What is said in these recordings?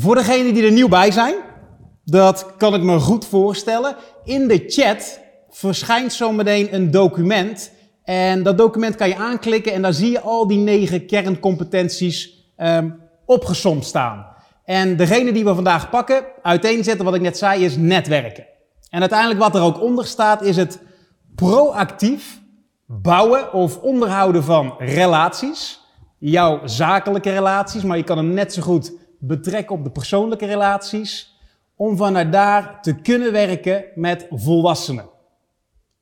Voor degenen die er nieuw bij zijn, dat kan ik me goed voorstellen. In de chat verschijnt zometeen een document. En dat document kan je aanklikken en daar zie je al die negen kerncompetenties um, opgesomd staan. En degene die we vandaag pakken, uiteenzetten wat ik net zei, is netwerken. En uiteindelijk wat er ook onder staat, is het proactief bouwen of onderhouden van relaties. Jouw zakelijke relaties, maar je kan hem net zo goed betrekken op de persoonlijke relaties. Om vanuit daar te kunnen werken met volwassenen.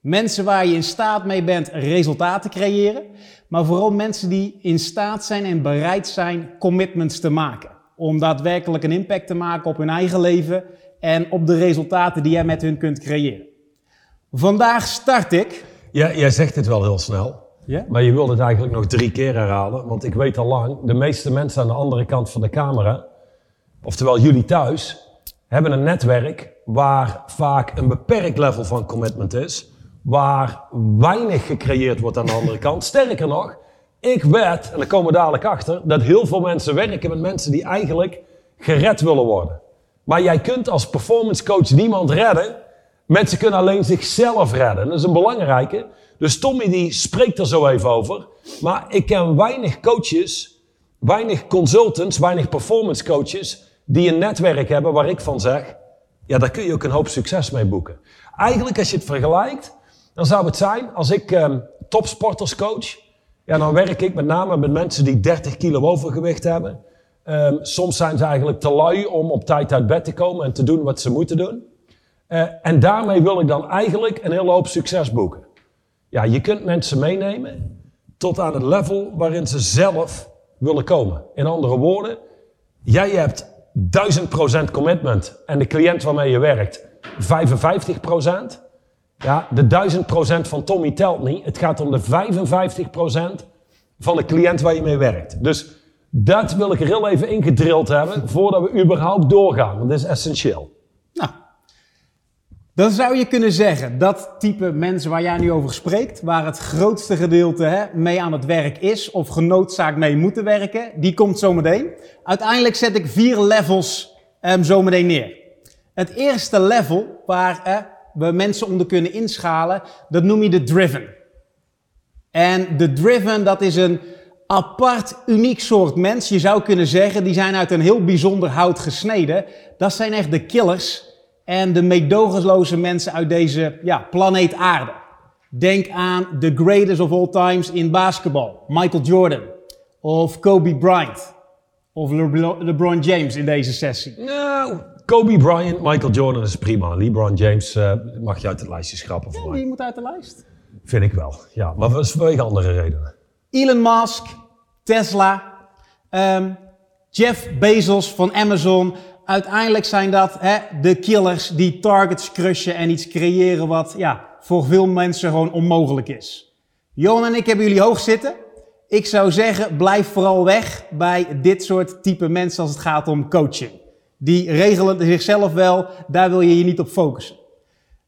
Mensen waar je in staat mee bent resultaten creëren. Maar vooral mensen die in staat zijn en bereid zijn commitments te maken. Om daadwerkelijk een impact te maken op hun eigen leven en op de resultaten die jij met hun kunt creëren. Vandaag start ik. Ja, jij zegt het wel heel snel. Ja? Maar je wilt het eigenlijk nog drie keer herhalen. Want ik weet al lang, de meeste mensen aan de andere kant van de camera, oftewel jullie thuis, hebben een netwerk waar vaak een beperkt level van commitment is. Waar weinig gecreëerd wordt aan de andere kant. Sterker nog, ik weet, en daar komen we dadelijk achter, dat heel veel mensen werken met mensen die eigenlijk gered willen worden. Maar jij kunt als performance coach niemand redden. Mensen kunnen alleen zichzelf redden. Dat is een belangrijke. Dus Tommy die spreekt er zo even over. Maar ik ken weinig coaches, weinig consultants, weinig performance coaches die een netwerk hebben waar ik van zeg, ja, daar kun je ook een hoop succes mee boeken. Eigenlijk als je het vergelijkt, dan zou het zijn als ik um, topsporters coach, ja, dan werk ik met name met mensen die 30 kilo overgewicht hebben. Um, soms zijn ze eigenlijk te lui om op tijd uit bed te komen en te doen wat ze moeten doen. Uh, en daarmee wil ik dan eigenlijk een hele hoop succes boeken. Ja, je kunt mensen meenemen tot aan het level waarin ze zelf willen komen. In andere woorden, jij hebt 1000% commitment en de cliënt waarmee je werkt 55%. Ja, de 1000% van Tommy telt niet. Het gaat om de 55% van de cliënt waar je mee werkt. Dus dat wil ik er heel even ingedrild hebben voordat we überhaupt doorgaan. Want dat is essentieel. Dan zou je kunnen zeggen dat type mensen waar jij nu over spreekt, waar het grootste gedeelte hè, mee aan het werk is of genoodzaakt mee moeten werken, die komt zometeen. Uiteindelijk zet ik vier levels um, zometeen neer. Het eerste level waar we mensen onder kunnen inschalen, dat noem je de driven. En de driven, dat is een apart, uniek soort mens. Je zou kunnen zeggen, die zijn uit een heel bijzonder hout gesneden. Dat zijn echt de killers en de meedogenloze mensen uit deze ja, planeet aarde. Denk aan the greatest of all times in basketbal, Michael Jordan. Of Kobe Bryant. Of LeBron James in deze sessie. Nou, Kobe Bryant, Michael Jordan is prima. LeBron James uh, mag je uit het lijstje schrappen voor ja, mij. Die moet uit de lijst. Vind ik wel, ja. Maar vanwege andere redenen. Elon Musk, Tesla, um, Jeff Bezos van Amazon. Uiteindelijk zijn dat hè, de killers die targets crushen en iets creëren wat ja, voor veel mensen gewoon onmogelijk is. Johan en ik hebben jullie hoog zitten. Ik zou zeggen, blijf vooral weg bij dit soort type mensen als het gaat om coaching. Die regelen zichzelf wel, daar wil je je niet op focussen.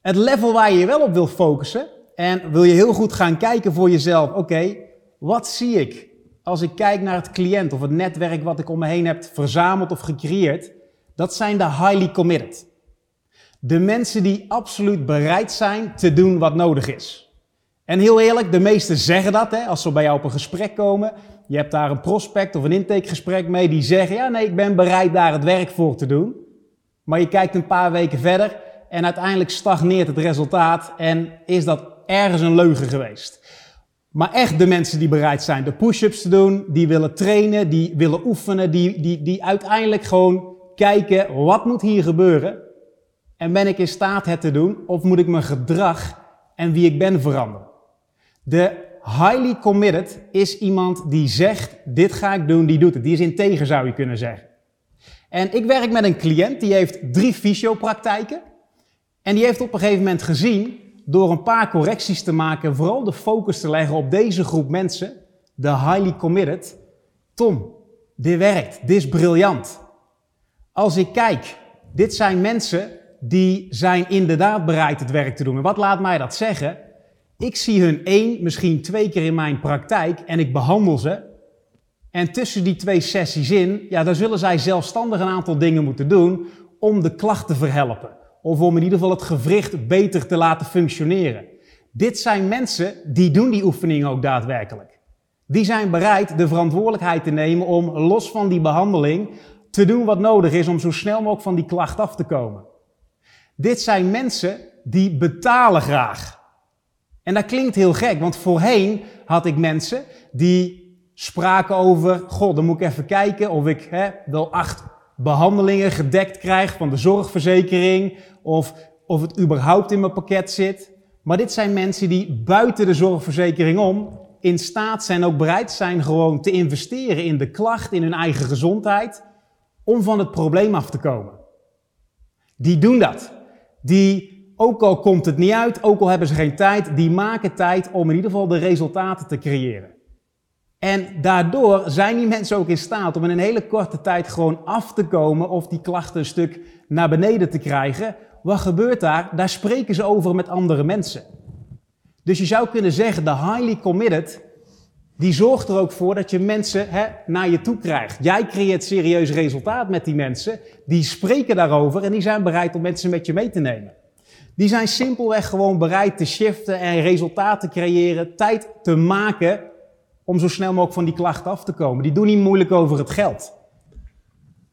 Het level waar je je wel op wil focussen en wil je heel goed gaan kijken voor jezelf, oké, wat zie ik als ik kijk naar het cliënt of het netwerk wat ik om me heen heb verzameld of gecreëerd? Dat zijn de highly committed. De mensen die absoluut bereid zijn te doen wat nodig is. En heel eerlijk, de meesten zeggen dat hè, als ze bij jou op een gesprek komen. Je hebt daar een prospect of een intakegesprek mee die zeggen: Ja, nee, ik ben bereid daar het werk voor te doen. Maar je kijkt een paar weken verder en uiteindelijk stagneert het resultaat en is dat ergens een leugen geweest. Maar echt de mensen die bereid zijn de push-ups te doen, die willen trainen, die willen oefenen, die, die, die uiteindelijk gewoon kijken wat moet hier gebeuren en ben ik in staat het te doen of moet ik mijn gedrag en wie ik ben veranderen. De highly committed is iemand die zegt dit ga ik doen, die doet het. Die is integer zou je kunnen zeggen. En ik werk met een cliënt die heeft drie fysiopraktijken en die heeft op een gegeven moment gezien door een paar correcties te maken, vooral de focus te leggen op deze groep mensen, de highly committed. Tom, dit werkt, dit is briljant. Als ik kijk, dit zijn mensen die zijn inderdaad bereid het werk te doen. En wat laat mij dat zeggen? Ik zie hun één, misschien twee keer in mijn praktijk en ik behandel ze. En tussen die twee sessies in, ja, dan zullen zij zelfstandig een aantal dingen moeten doen om de klacht te verhelpen. Of om in ieder geval het gewricht beter te laten functioneren. Dit zijn mensen die doen die oefeningen ook daadwerkelijk. Die zijn bereid de verantwoordelijkheid te nemen om los van die behandeling te doen wat nodig is om zo snel mogelijk van die klacht af te komen. Dit zijn mensen die betalen graag. En dat klinkt heel gek, want voorheen had ik mensen die spraken over, god, dan moet ik even kijken of ik hè, wel acht behandelingen gedekt krijg van de zorgverzekering, of of het überhaupt in mijn pakket zit. Maar dit zijn mensen die buiten de zorgverzekering om in staat zijn, ook bereid zijn gewoon te investeren in de klacht, in hun eigen gezondheid, om van het probleem af te komen. Die doen dat. Die, ook al komt het niet uit, ook al hebben ze geen tijd, die maken tijd om in ieder geval de resultaten te creëren. En daardoor zijn die mensen ook in staat om in een hele korte tijd gewoon af te komen of die klachten een stuk naar beneden te krijgen. Wat gebeurt daar? Daar spreken ze over met andere mensen. Dus je zou kunnen zeggen, de highly committed, die zorgt er ook voor dat je mensen hè, naar je toe krijgt. Jij creëert serieus resultaat met die mensen, die spreken daarover en die zijn bereid om mensen met je mee te nemen. Die zijn simpelweg gewoon bereid te shiften en resultaten te creëren, tijd te maken om zo snel mogelijk van die klacht af te komen. Die doen niet moeilijk over het geld.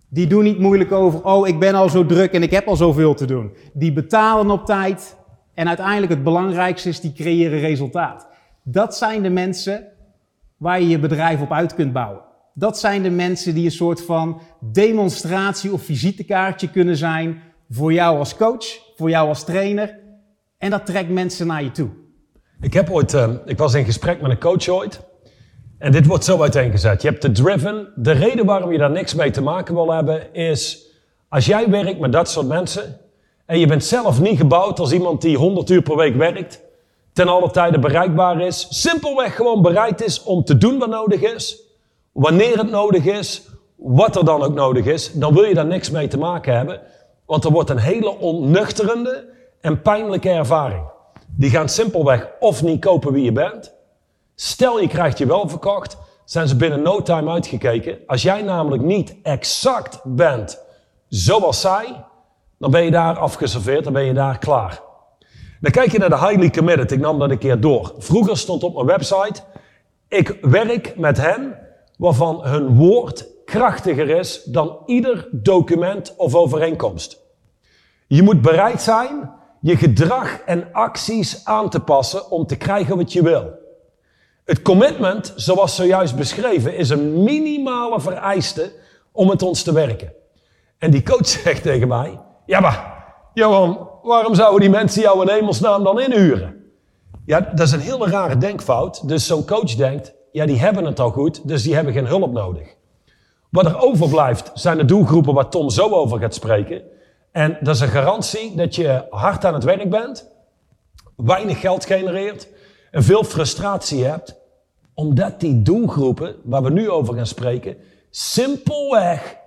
Die doen niet moeilijk over, oh, ik ben al zo druk en ik heb al zoveel te doen. Die betalen op tijd en uiteindelijk het belangrijkste is, die creëren resultaat. Dat zijn de mensen waar je je bedrijf op uit kunt bouwen. Dat zijn de mensen die een soort van demonstratie of visitekaartje kunnen zijn voor jou als coach, voor jou als trainer. En dat trekt mensen naar je toe. Ik heb ooit, uh, ik was in gesprek met een coach ooit. En dit wordt zo uiteengezet. Je hebt de driven. De reden waarom je daar niks mee te maken wil hebben is, als jij werkt met dat soort mensen en je bent zelf niet gebouwd als iemand die 100 uur per week werkt, ten alle tijde bereikbaar is, simpelweg gewoon bereid is om te doen wat nodig is, wanneer het nodig is, wat er dan ook nodig is, dan wil je daar niks mee te maken hebben, want er wordt een hele onnuchterende en pijnlijke ervaring. Die gaan simpelweg of niet kopen wie je bent, Stel je krijgt je wel verkocht, zijn ze binnen no time uitgekeken. Als jij namelijk niet exact bent zoals zij, dan ben je daar afgeserveerd, dan ben je daar klaar. Dan kijk je naar de highly committed. Ik nam dat een keer door. Vroeger stond op mijn website, ik werk met hen waarvan hun woord krachtiger is dan ieder document of overeenkomst. Je moet bereid zijn je gedrag en acties aan te passen om te krijgen wat je wil. Het commitment, zoals zojuist beschreven, is een minimale vereiste om met ons te werken. En die coach zegt tegen mij, ja maar, Johan, waarom zouden die mensen jou in hemelsnaam dan inhuren? Ja, dat is een hele rare denkfout. Dus zo'n coach denkt, ja die hebben het al goed, dus die hebben geen hulp nodig. Wat er overblijft zijn de doelgroepen waar Tom zo over gaat spreken. En dat is een garantie dat je hard aan het werk bent, weinig geld genereert, en veel frustratie hebt, omdat die doelgroepen, waar we nu over gaan spreken, simpelweg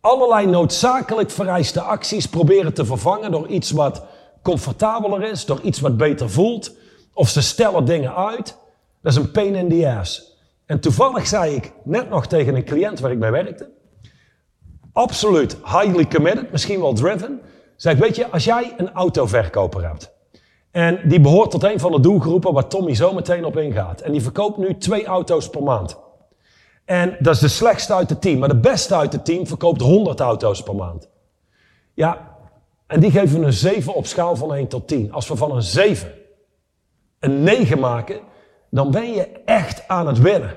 allerlei noodzakelijk vereiste acties proberen te vervangen door iets wat comfortabeler is, door iets wat beter voelt, of ze stellen dingen uit. Dat is een pain in the ass. En toevallig zei ik net nog tegen een cliënt waar ik mee werkte, absoluut highly committed, misschien wel driven, zei ik, weet je, als jij een autoverkoper hebt, en die behoort tot een van de doelgroepen waar Tommy zo meteen op ingaat. En die verkoopt nu twee auto's per maand. En dat is de slechtste uit het team. Maar de beste uit het team verkoopt 100 auto's per maand. Ja, en die geven een 7 op schaal van 1 tot 10. Als we van een 7 een 9 maken, dan ben je echt aan het winnen.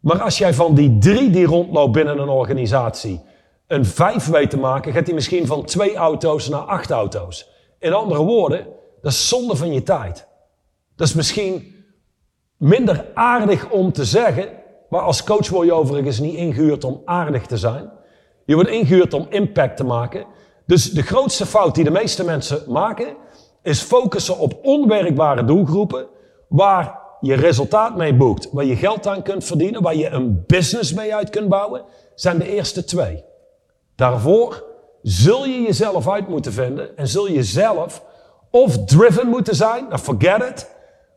Maar als jij van die drie die rondloopt binnen een organisatie een 5 weet te maken, gaat hij misschien van twee auto's naar acht auto's. In andere woorden, dat is zonde van je tijd. Dat is misschien minder aardig om te zeggen, maar als coach word je overigens niet ingehuurd om aardig te zijn. Je wordt ingehuurd om impact te maken. Dus de grootste fout die de meeste mensen maken, is focussen op onwerkbare doelgroepen, waar je resultaat mee boekt, waar je geld aan kunt verdienen, waar je een business mee uit kunt bouwen, zijn de eerste twee. Daarvoor zul je jezelf uit moeten vinden en zul je zelf of driven moeten zijn, nou forget it,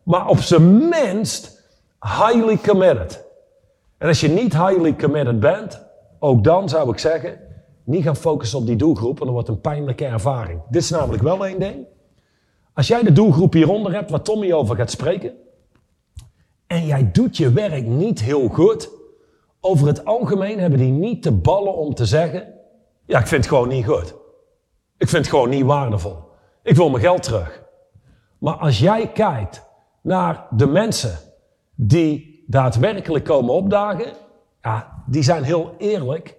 maar op zijn minst highly committed. En als je niet highly committed bent, ook dan zou ik zeggen, niet gaan focussen op die doelgroep, want dan wordt een pijnlijke ervaring. Dit is namelijk wel één ding. Als jij de doelgroep hieronder hebt, waar Tommy over gaat spreken, en jij doet je werk niet heel goed, over het algemeen hebben die niet de ballen om te zeggen, ja, ik vind het gewoon niet goed. Ik vind het gewoon niet waardevol. Ik wil mijn geld terug. Maar als jij kijkt naar de mensen die daadwerkelijk komen opdagen, ja, die zijn heel eerlijk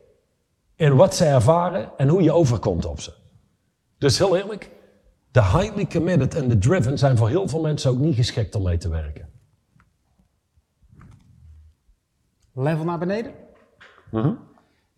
in wat ze ervaren en hoe je overkomt op ze. Dus heel eerlijk, de highly committed en de driven zijn voor heel veel mensen ook niet geschikt om mee te werken. Level naar beneden. Mhm.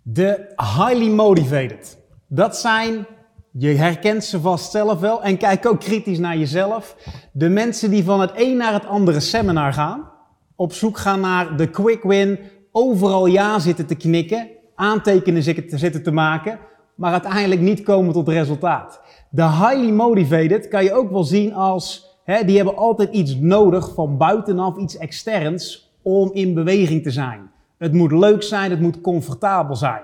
De highly motivated. Dat zijn, je herkent ze vast zelf wel en kijk ook kritisch naar jezelf. De mensen die van het een naar het andere seminar gaan, op zoek gaan naar de quick win, overal ja zitten te knikken, aantekenen zitten te maken, maar uiteindelijk niet komen tot resultaat. De highly motivated kan je ook wel zien als, hè, die hebben altijd iets nodig van buitenaf, iets externs, om in beweging te zijn. Het moet leuk zijn, het moet comfortabel zijn.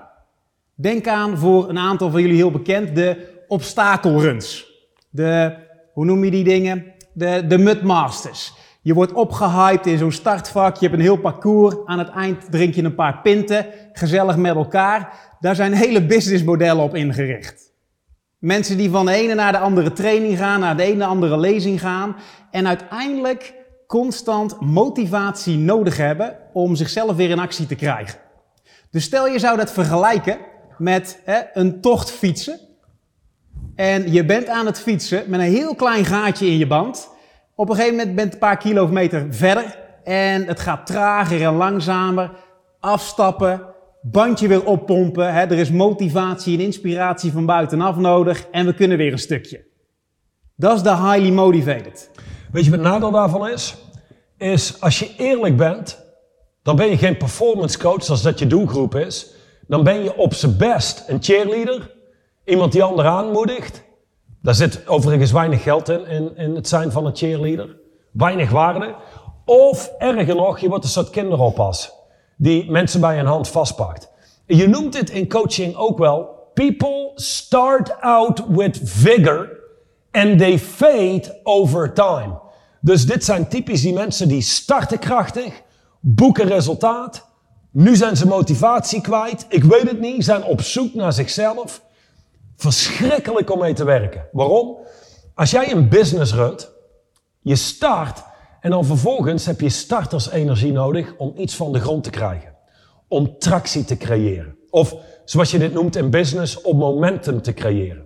Denk aan, voor een aantal van jullie heel bekend, de obstakelruns. De, hoe noem je die dingen? De, de Mudmasters. Je wordt opgehyped in zo'n startvak, je hebt een heel parcours. Aan het eind drink je een paar pinten, gezellig met elkaar. Daar zijn hele businessmodellen op ingericht. Mensen die van de ene naar de andere training gaan, naar de ene andere lezing gaan. En uiteindelijk constant motivatie nodig hebben om zichzelf weer in actie te krijgen. Dus stel je zou dat vergelijken met hè, een tocht fietsen. En je bent aan het fietsen met een heel klein gaatje in je band. Op een gegeven moment bent een paar kilometer verder en het gaat trager en langzamer. Afstappen, bandje weer oppompen. Hè. Er is motivatie en inspiratie van buitenaf nodig en we kunnen weer een stukje. Dat is de highly motivated. Weet je wat het nadeel daarvan is? Is als je eerlijk bent, dan ben je geen performance coach zoals dat je doelgroep is. Dan ben je op zijn best een cheerleader. Iemand die anderen aanmoedigt. Daar zit overigens weinig geld in, in, in het zijn van een cheerleader. Weinig waarde. Of erger nog, je wordt een soort kinderoppas. Die mensen bij een hand vastpakt. Je noemt dit in coaching ook wel. People start out with vigor and they fade over time. Dus dit zijn typisch die mensen die starten krachtig, boeken resultaat. Nu zijn ze motivatie kwijt. Ik weet het niet. Zijn op zoek naar zichzelf. Verschrikkelijk om mee te werken. Waarom? Als jij een business runt, je start en dan vervolgens heb je startersenergie nodig om iets van de grond te krijgen. Om tractie te creëren. Of zoals je dit noemt in business, om momentum te creëren.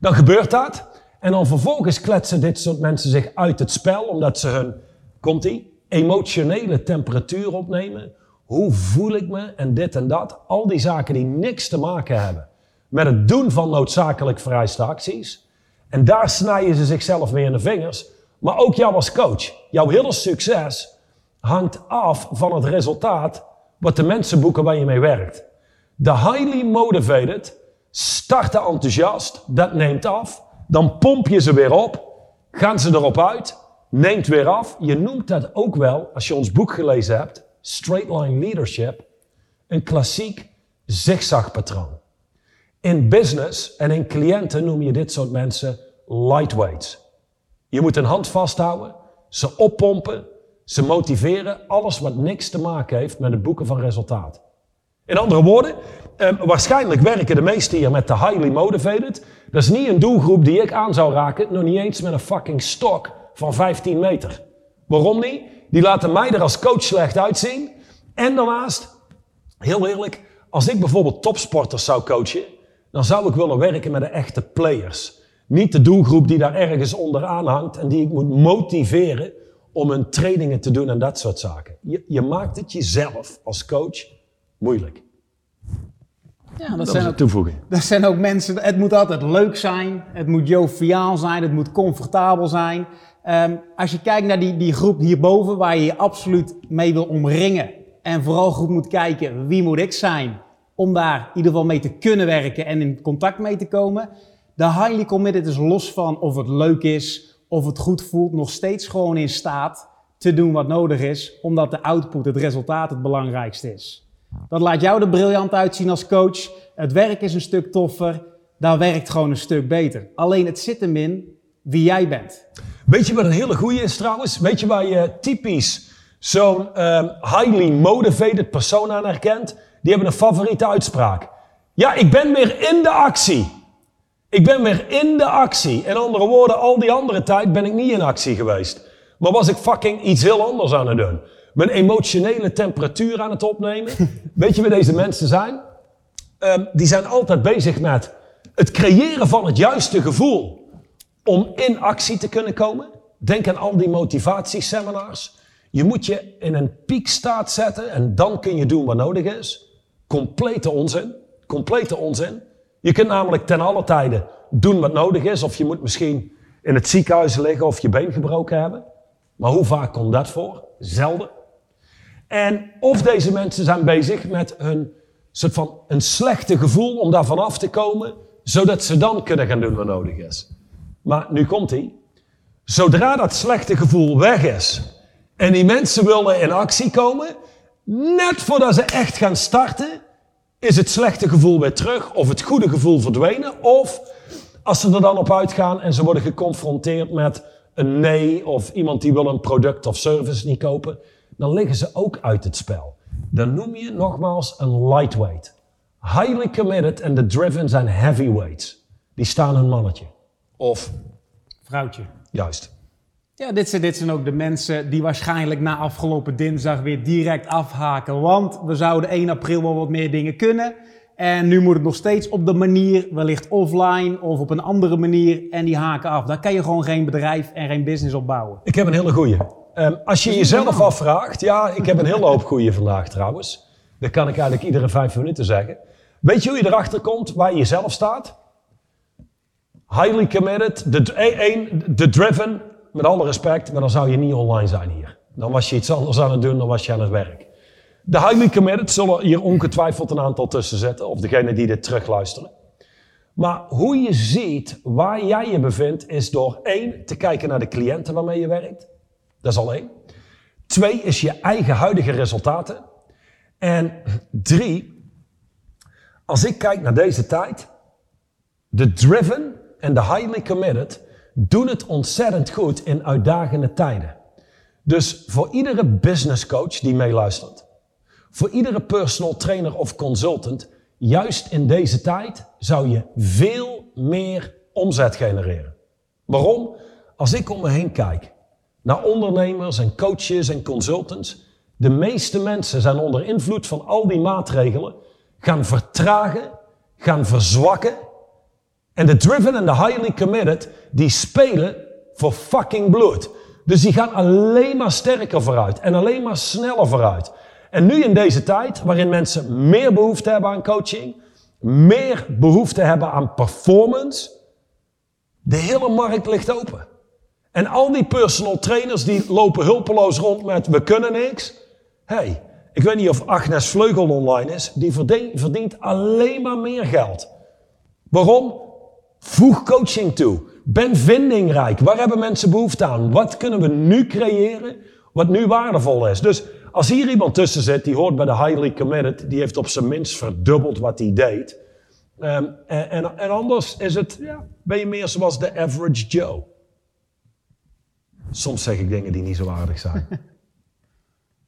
Dan gebeurt dat. En dan vervolgens kletsen dit soort mensen zich uit het spel, omdat ze hun, komt die, emotionele temperatuur opnemen. Hoe voel ik me en dit en dat. Al die zaken die niks te maken hebben met het doen van noodzakelijk vereiste acties. En daar snijden ze zichzelf mee in de vingers. Maar ook jou als coach. Jouw hele succes hangt af van het resultaat wat de mensen boeken waar je mee werkt. De highly motivated starten enthousiast, dat neemt af. Dan pomp je ze weer op, gaan ze erop uit, neemt weer af. Je noemt dat ook wel, als je ons boek gelezen hebt, Straight Line Leadership, een klassiek zigzagpatroon. In business en in cliënten noem je dit soort mensen lightweights. Je moet een hand vasthouden, ze oppompen, ze motiveren, alles wat niks te maken heeft met het boeken van resultaat. In andere woorden, eh, waarschijnlijk werken de meesten hier met de highly motivated. Dat is niet een doelgroep die ik aan zou raken, nog niet eens met een fucking stok van 15 meter. Waarom niet? Die laten mij er als coach slecht uitzien. En daarnaast, heel eerlijk, als ik bijvoorbeeld topsporters zou coachen, dan zou ik willen werken met de echte players. Niet de doelgroep die daar ergens onderaan hangt en die ik moet motiveren om hun trainingen te doen en dat soort zaken. Je, je maakt het jezelf als coach moeilijk. Ja, dat, zijn ook toevoeging. Dat zijn ook mensen, het moet altijd leuk zijn, het moet joviaal zijn, het moet comfortabel zijn. Um, als je kijkt naar die, die groep hierboven, waar je je absoluut mee wil omringen. En vooral goed moet kijken, wie moet ik zijn? Om daar in ieder geval mee te kunnen werken en in contact mee te komen. De highly committed is los van of het leuk is, of het goed voelt, nog steeds gewoon in staat te doen wat nodig is, omdat de output, het resultaat, het belangrijkste is. Dat laat jou er briljant uitzien als coach. Het werk is een stuk toffer. Daar werkt gewoon een stuk beter. Alleen het zit hem in wie jij bent. Weet je wat een hele goede is trouwens? Weet je waar je typisch zo'n um, highly motivated persoon aan herkent? Die hebben een favoriete uitspraak. Ja, ik ben weer in de actie. Ik ben weer in de actie. In andere woorden, al die andere tijd ben ik niet in actie geweest. Maar was ik fucking iets heel anders aan het doen. Mijn emotionele temperatuur aan het opnemen. Weet je wie deze mensen zijn? Um, die zijn altijd bezig met het creëren van het juiste gevoel om in actie te kunnen komen. Denk aan al die motivatieseminars. Je moet je in een piekstaat zetten en dan kun je doen wat nodig is. Complete onzin. Complete onzin. Je kunt namelijk ten alle tijden doen wat nodig is. Of je moet misschien in het ziekenhuis liggen of je been gebroken hebben. Maar hoe vaak komt dat voor? Zelden. En of deze mensen zijn bezig met een soort van een slechte gevoel om daarvan af te komen, zodat ze dan kunnen gaan doen wat nodig is. Maar nu komt hij. Zodra dat slechte gevoel weg is en die mensen willen in actie komen, net voordat ze echt gaan starten, is het slechte gevoel weer terug of het goede gevoel verdwenen. Of als ze er dan op uitgaan en ze worden geconfronteerd met een nee of iemand die wil een product of service niet kopen, dan liggen ze ook uit het spel. Dan noem je nogmaals een lightweight. Highly committed en de driven zijn heavyweights. Die staan een mannetje. Of vrouwtje. Juist. Ja, dit zijn, dit zijn ook de mensen die waarschijnlijk na afgelopen dinsdag weer direct afhaken. Want we zouden 1 april wel wat meer dingen kunnen. En nu moet het nog steeds op de manier, wellicht offline of op een andere manier. En die haken af. Daar kan je gewoon geen bedrijf en geen business op bouwen. Ik heb een hele goeie. Um, als je jezelf afvraagt, ja, ik heb een hele hoop goeie vandaag trouwens. Dat kan ik eigenlijk iedere vijf minuten zeggen. Weet je hoe je erachter komt waar je jezelf staat? Highly committed, één, de driven, met alle respect, maar dan zou je niet online zijn hier. Dan was je iets anders aan het doen, dan was je aan het werk. De highly committed zullen hier ongetwijfeld een aantal tussen zetten, of degene die dit terugluisteren. Maar hoe je ziet waar jij je bevindt, is door één, te kijken naar de cliënten waarmee je werkt. Dat is al één. Twee is je eigen huidige resultaten. En drie, als ik kijk naar deze tijd, de driven en de highly committed doen het ontzettend goed in uitdagende tijden. Dus voor iedere business coach die meeluistert, voor iedere personal trainer of consultant, juist in deze tijd zou je veel meer omzet genereren. Waarom? Als ik om me heen kijk naar ondernemers en coaches en consultants, de meeste mensen zijn onder invloed van al die maatregelen gaan vertragen, gaan verzwakken. En de driven en de highly committed, die spelen voor fucking bloed. Dus die gaan alleen maar sterker vooruit en alleen maar sneller vooruit. En nu in deze tijd, waarin mensen meer behoefte hebben aan coaching, meer behoefte hebben aan performance, de hele markt ligt open. En al die personal trainers die lopen hulpeloos rond met we kunnen niks. hey, ik weet niet of Agnes Vleugel online is, die verdient alleen maar meer geld. Waarom? Voeg coaching toe. Ben vindingrijk. Waar hebben mensen behoefte aan? Wat kunnen we nu creëren wat nu waardevol is? Dus als hier iemand tussen zit die hoort bij de highly committed, die heeft op zijn minst verdubbeld wat hij deed. Um, en, en, en, anders is het, ja, ben je meer zoals de average Joe. Soms zeg ik dingen die niet zo aardig zijn.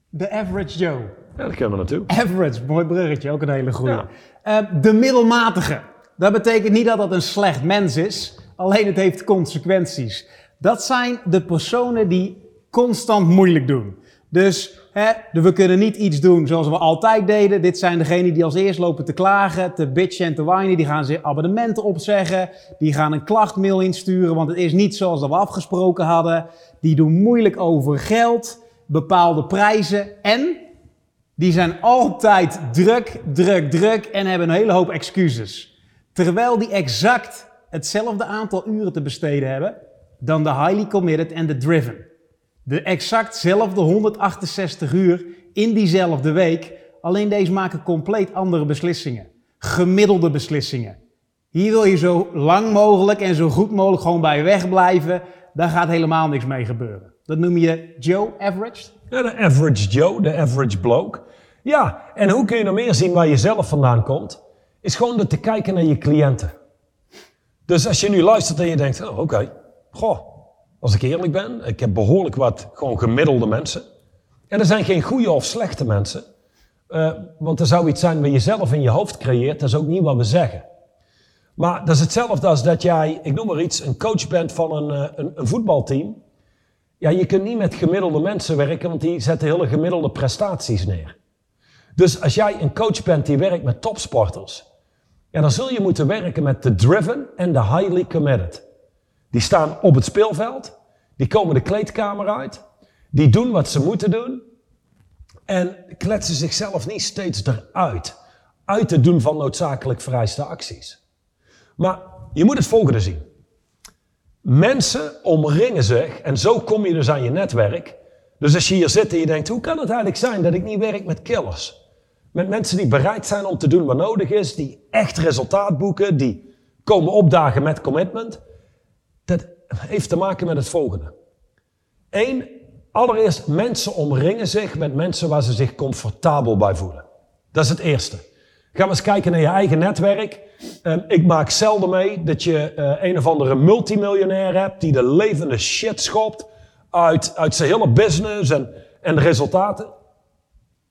De average Joe. Ja, daar kunnen we naartoe. Average, mooi bruggetje, ook een hele goede. Uh, de middelmatige. Dat betekent niet dat dat een slecht mens is, alleen het heeft consequenties. Dat zijn de personen die constant moeilijk doen. Dus hè, we kunnen niet iets doen zoals we altijd deden. Dit zijn degenen die als eerst lopen te klagen, te bitchen en te whinen. Die gaan ze abonnementen opzeggen. Die gaan een klachtmail insturen, want het is niet zoals we afgesproken hadden. Die doen moeilijk over geld, bepaalde prijzen en die zijn altijd druk, druk, druk en hebben een hele hoop excuses. Terwijl die exact hetzelfde aantal uren te besteden hebben dan de highly committed en de driven. De exactzelfde 168 uur in diezelfde week, alleen deze maken compleet andere beslissingen. Gemiddelde beslissingen. Hier wil je zo lang mogelijk en zo goed mogelijk gewoon bij wegblijven. Daar gaat helemaal niks mee gebeuren. Dat noem je Joe Average? Ja, de average Joe, de average bloke. Ja, en hoe kun je nog meer zien waar je zelf vandaan komt? Is gewoon door te kijken naar je cliënten. Dus als je nu luistert en je denkt, oh, oké, goh, als ik eerlijk ben, ik heb behoorlijk wat gewoon gemiddelde mensen. En er zijn geen goede of slechte mensen. Uh, want er zou iets zijn wat je zelf in je hoofd creëert, dat is ook niet wat we zeggen. Maar dat is hetzelfde als dat jij, ik noem maar iets, een coach bent van een, eh, een, een voetbalteam. Ja, je kunt niet met gemiddelde mensen werken, want die zetten hele gemiddelde prestaties neer. Dus als jij een coach bent die werkt met topsporters, ja, dan zul je moeten werken met de driven en de highly committed. Die staan op het speelveld, die komen de kleedkamer uit, die doen wat ze moeten doen en kletsen zichzelf niet steeds eruit. Uit het doen van noodzakelijk vereiste acties. Maar je moet het volgende zien. Mensen omringen zich en zo kom je dus aan je netwerk. Dus als je hier zit en je denkt, hoe kan het eigenlijk zijn dat ik niet werk met killers? Met mensen die bereid zijn om te doen wat nodig is, die echt resultaat boeken, die komen opdagen met commitment. Dat heeft te maken met het volgende. Eén, allereerst, mensen omringen zich met mensen waar ze zich comfortabel bij voelen. Dat is het eerste. Ga maar eens kijken naar je eigen netwerk. Ehm, ik maak zelden mee dat je uh, een of andere multimiljonair hebt die de levende shit schopt uit, uit zijn hele business en, en resultaten.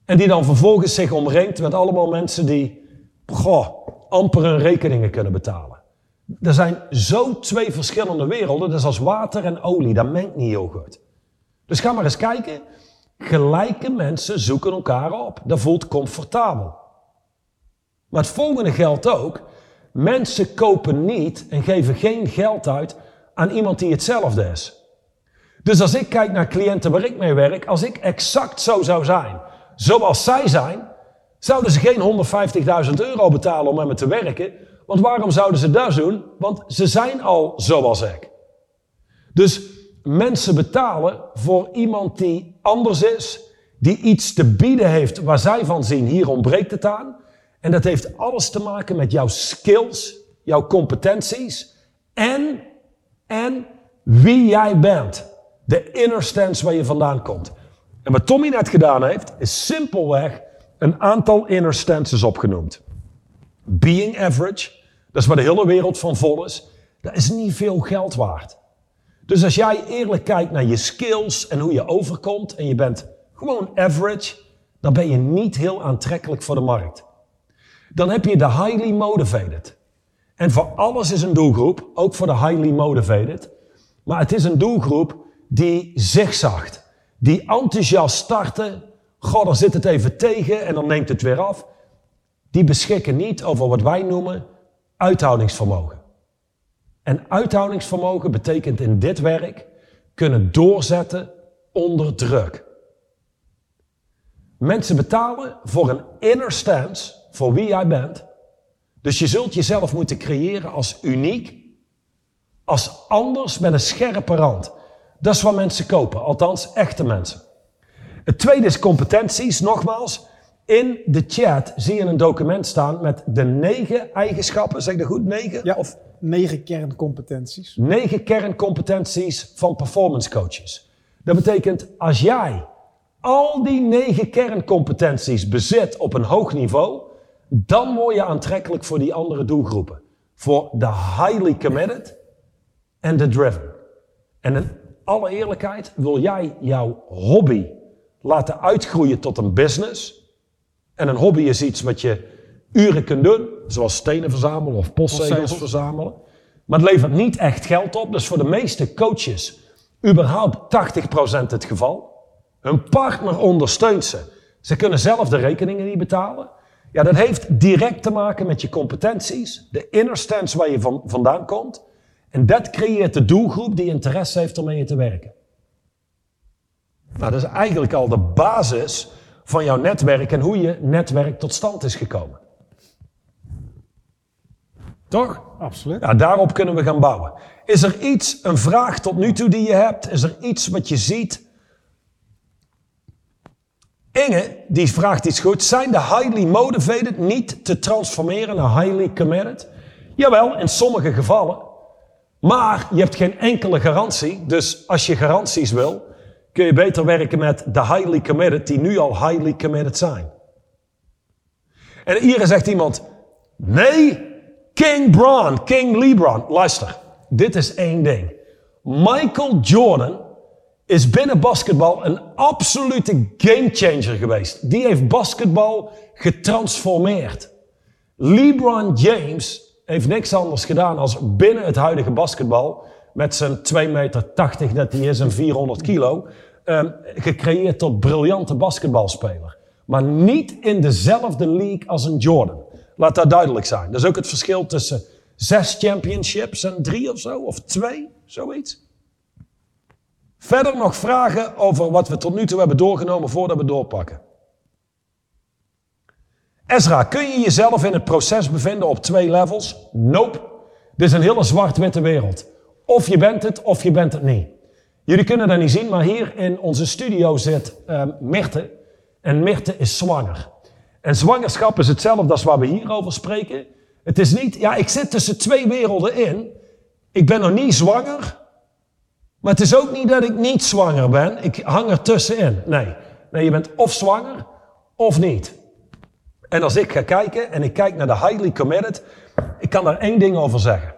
En die dan vervolgens zich omringt met allemaal mensen die goh, amper hun rekeningen kunnen betalen. Er zijn zo twee verschillende werelden. Dat is als water en olie. Dat mengt niet heel goed. Dus ga maar eens kijken. Gelijke mensen zoeken elkaar op. Dat voelt comfortabel. Maar het volgende geldt ook. Mensen kopen niet en geven geen geld uit aan iemand die hetzelfde is. Dus als ik kijk naar cliënten waar ik mee werk, als ik exact zo zou zijn, zoals zij zijn, zouden ze geen 150.000 euro betalen om met me te werken. Want waarom zouden ze dat doen? Want ze zijn al zoals ik. Dus mensen betalen voor iemand die anders is, die iets te bieden heeft waar zij van zien, hier ontbreekt het aan. En dat heeft alles te maken met jouw skills, jouw competenties en, en wie jij bent. De inner stance waar je vandaan komt. En wat Tommy net gedaan heeft, is simpelweg een aantal inner stances opgenoemd. Being average, dat is waar de hele wereld van vol is, dat is niet veel geld waard. Dus als jij eerlijk kijkt naar je skills en hoe je overkomt en je bent gewoon average, dan ben je niet heel aantrekkelijk voor de markt. Dan heb je de highly motivated. En voor alles is een doelgroep, ook voor de highly motivated. Maar het is een doelgroep die zigzagt. Die enthousiast starten. God, dan zit het even tegen en dan neemt het weer af. Die beschikken niet over wat wij noemen uithoudingsvermogen. En uithoudingsvermogen betekent in dit werk kunnen doorzetten onder druk. Mensen betalen voor een inner stance voor wie jij bent. Dus je zult jezelf moeten creëren als uniek, als anders met een scherpe rand. Dat is wat mensen kopen, althans echte mensen. Het tweede is competenties. Nogmaals, in de chat zie je een document staan met de negen eigenschappen. Zeg ik dat goed? Negen? Ja, of negen kerncompetenties. Negen kerncompetenties van performance coaches. Dat betekent als jij al die negen kerncompetenties bezit op een hoog niveau, dan word je aantrekkelijk voor die andere doelgroepen. Voor de highly committed en de driven. En in alle eerlijkheid, wil jij jouw hobby laten uitgroeien tot een business? En een hobby is iets wat je uren kunt doen, zoals stenen verzamelen of postzegels verzamelen. Maar het levert niet echt geld op. Dus voor de meeste coaches überhaupt 80% het geval. Hun partner ondersteunt ze. Ze kunnen zelf de rekeningen niet betalen. Ja, dat heeft direct te maken met je competenties, de inner stance waar je van, vandaan komt. En dat creëert de doelgroep die interesse heeft om mee te werken. Nou, dat is eigenlijk al de basis van jouw netwerk en hoe je netwerk tot stand is gekomen. Toch? Absoluut. Ja, daarop kunnen we gaan bouwen. Is er iets, een vraag tot nu toe die je hebt? Is er iets wat je ziet Inge, die vraagt iets goed. Zijn de highly motivated niet te transformeren naar highly committed? Jawel, in sommige gevallen. Maar je hebt geen enkele garantie. Dus als je garanties wil, kun je beter werken met de highly committed die nu al highly committed zijn. En hier zegt iemand, nee, King Braun, King LeBron. Luister, dit is één ding. Michael Jordan is binnen basketbal een absolute gamechanger geweest. Die heeft basketbal getransformeerd. LeBron James heeft niks anders gedaan als binnen het huidige basketbal, met zijn 2,80 meter dat hij is en 400 kilo, um, gecreëerd tot briljante basketbalspeler. Maar niet in dezelfde league als een Jordan. Laat dat duidelijk zijn. Dat is ook het verschil tussen zes championships en drie of zo, of twee, zoiets. Verder nog vragen over wat we tot nu toe hebben doorgenomen voordat we doorpakken. Ezra, kun je jezelf in het proces bevinden op twee levels? Nope. Dit is een hele zwart-witte wereld. Of je bent het, of je bent het niet. Jullie kunnen dat niet zien, maar hier in onze studio zit uh, Mirte. En Mirte is zwanger. En zwangerschap is hetzelfde als waar we hier over spreken. Het is niet, ja, ik zit tussen twee werelden in. Ik ben nog niet zwanger, maar het is ook niet dat ik niet zwanger ben. Ik hang er tussenin. Nee, nee je bent of zwanger of niet. En als ik ga kijken en ik kijk naar de highly committed, ik kan daar één ding over zeggen.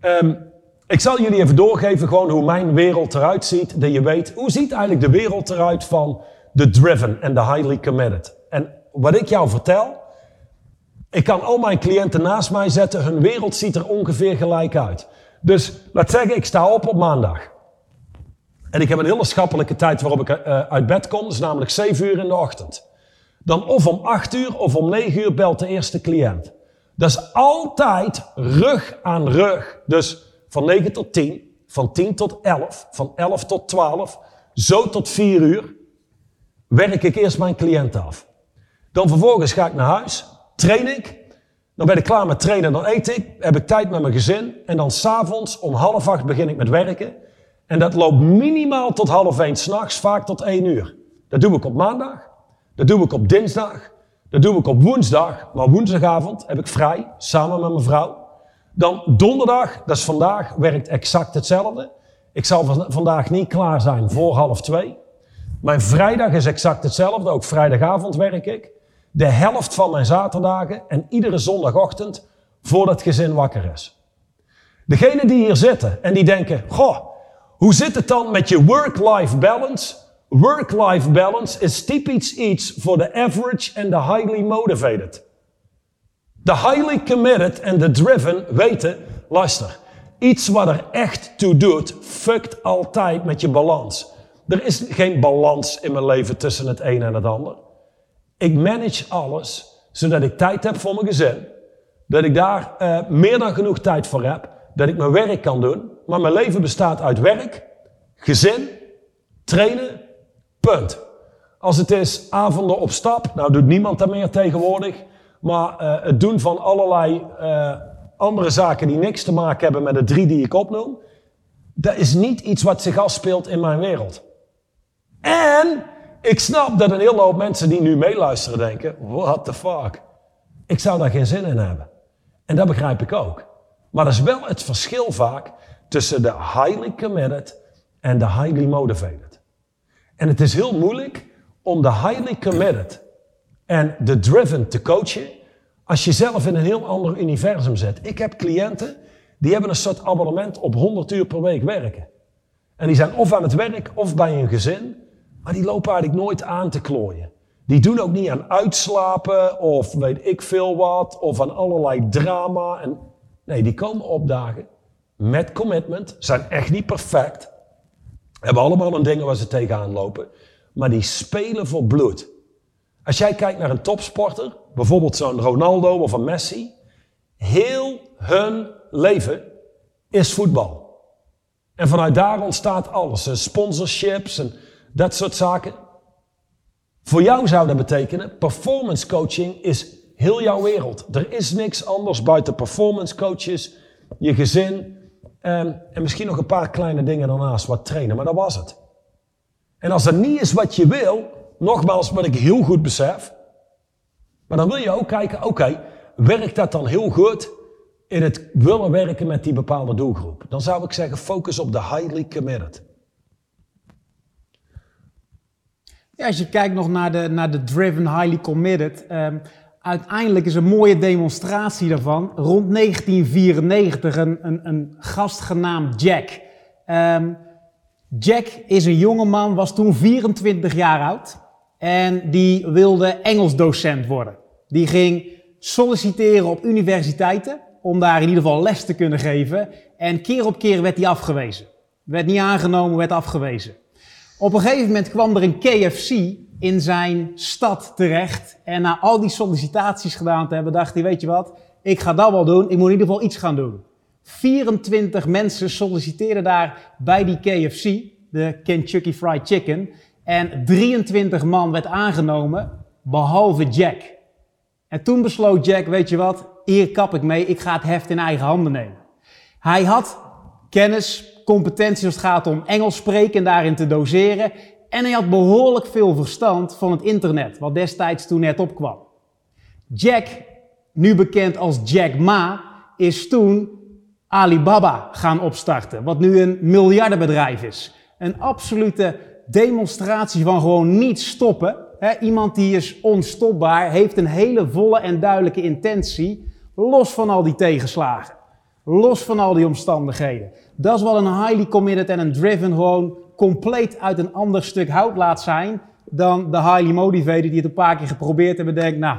Um, ik zal jullie even doorgeven gewoon hoe mijn wereld eruit ziet, dat je weet, hoe ziet eigenlijk de wereld eruit van de driven en de highly committed. En wat ik jou vertel, ik kan al mijn cliënten naast mij zetten, hun wereld ziet er ongeveer gelijk uit. Dus laat zeggen, ik sta op op maandag. En ik heb een hele schappelijke tijd waarop ik uh, uit bed kom, dus namelijk 7 uur in de ochtend. Dan of om 8 uur of om 9 uur belt de eerste cliënt. Dat is altijd rug aan rug. Dus van 9 tot 10, van 10 tot 11, van 11 tot 12, zo tot 4 uur werk ik eerst mijn cliënt af. Dan vervolgens ga ik naar huis, train ik. Dan ben ik klaar met trainen, dan eet ik, heb ik tijd met mijn gezin. En dan s'avonds om half acht begin ik met werken. En dat loopt minimaal tot half één s'nachts, vaak tot één uur. Dat doe ik op maandag, dat doe ik op dinsdag, dat doe ik op woensdag. Maar woensdagavond heb ik vrij, samen met mijn vrouw. Dan donderdag, dat is vandaag, werkt exact hetzelfde. Ik zal vandaag niet klaar zijn voor half twee. Mijn vrijdag is exact hetzelfde, ook vrijdagavond werk ik. De helft van mijn zaterdagen en iedere zondagochtend voordat het gezin wakker is. Degenen die hier zitten en die denken, goh, hoe zit het dan met je work-life balance? Work-life balance is typisch iets voor de average en de highly motivated. De highly committed en de driven weten, luister, iets wat er echt toe doet, fuckt altijd met je balans. Er is geen balans in mijn leven tussen het een en het ander. Ik manage alles zodat ik tijd heb voor mijn gezin. Dat ik daar uh, meer dan genoeg tijd voor heb. Dat ik mijn werk kan doen. Maar mijn leven bestaat uit werk, gezin, trainen, punt. Als het is avonden op stap, nou doet niemand dat meer tegenwoordig. Maar uh, het doen van allerlei uh, andere zaken die niks te maken hebben met de drie die ik opnoem. Dat is niet iets wat zich afspeelt in mijn wereld. En ik snap dat een hele hoop mensen die nu meeluisteren denken, what the fuck. Ik zou daar geen zin in hebben. En dat begrijp ik ook. Maar dat is wel het verschil vaak tussen de highly committed en de highly motivated. En het is heel moeilijk om de highly committed en de driven te coachen als je zelf in een heel ander universum zit. Ik heb cliënten die hebben een soort abonnement op 100 uur per week werken. En die zijn of aan het werk of bij een gezin, maar die lopen eigenlijk nooit aan te klooien. Die doen ook niet aan uitslapen of weet ik veel wat, of aan allerlei drama. En, nee, die komen opdagen met commitment, zijn echt niet perfect, hebben allemaal een dingen waar ze tegenaan lopen, maar die spelen voor bloed. Als jij kijkt naar een topsporter, bijvoorbeeld zo'n Ronaldo of een Messi, heel hun leven is voetbal. En vanuit daar ontstaat alles, sponsorships en dat soort zaken. Voor jou zou dat betekenen, performance coaching is heel jouw wereld. Er is niks anders buiten performance coaches, je gezin en, en misschien nog een paar kleine dingen daarnaast, wat trainen, maar dat was het. En als dat niet is wat je wil, nogmaals wat ik heel goed besef, maar dan wil je ook kijken, oké, werkt dat dan heel goed in het willen werken met die bepaalde doelgroep? Dan zou ik zeggen, focus op de highly committed. Ja, als je kijkt nog naar de, naar de Driven Highly Committed. ehm, uiteindelijk is een mooie demonstratie daarvan. Rond 1994 een, een, een gast genaamd Jack. Ehm, Jack is een jongeman, was toen 24 jaar oud. En die wilde Engels docent worden. Die ging solliciteren op universiteiten om daar in ieder geval les te kunnen geven. En keer op keer werd hij afgewezen. Werd niet aangenomen, werd afgewezen. Op een gegeven moment kwam er een KFC in zijn stad terecht. En na al die sollicitaties gedaan te hebben, dacht hij, weet je wat, ik ga dat wel doen. Ik moet in ieder geval iets gaan doen. 24 mensen solliciteerden daar bij die KFC, de Kentucky Fried Chicken. En 23 man werd aangenomen, behalve Jack. En toen besloot Jack, weet je wat, hier kap ik mee, ik ga het heft in eigen handen nemen. Hij had kennis, competenties als het gaat om Engels spreken en daarin te doseren. En hij had behoorlijk veel verstand van het internet, wat destijds toen net opkwam. Jack, nu bekend als Jack Ma, is toen Alibaba gaan opstarten, wat nu een miljardenbedrijf is. Een absolute demonstratie van gewoon niet stoppen. Iemand die is onstopbaar, heeft een hele volle en duidelijke intentie, los van al die tegenslagen. Los van al die omstandigheden. Dat is wat een highly committed en een driven gewoon compleet uit een ander stuk hout laat zijn dan de highly motivated die het een paar keer geprobeerd hebben. Denkt, nou,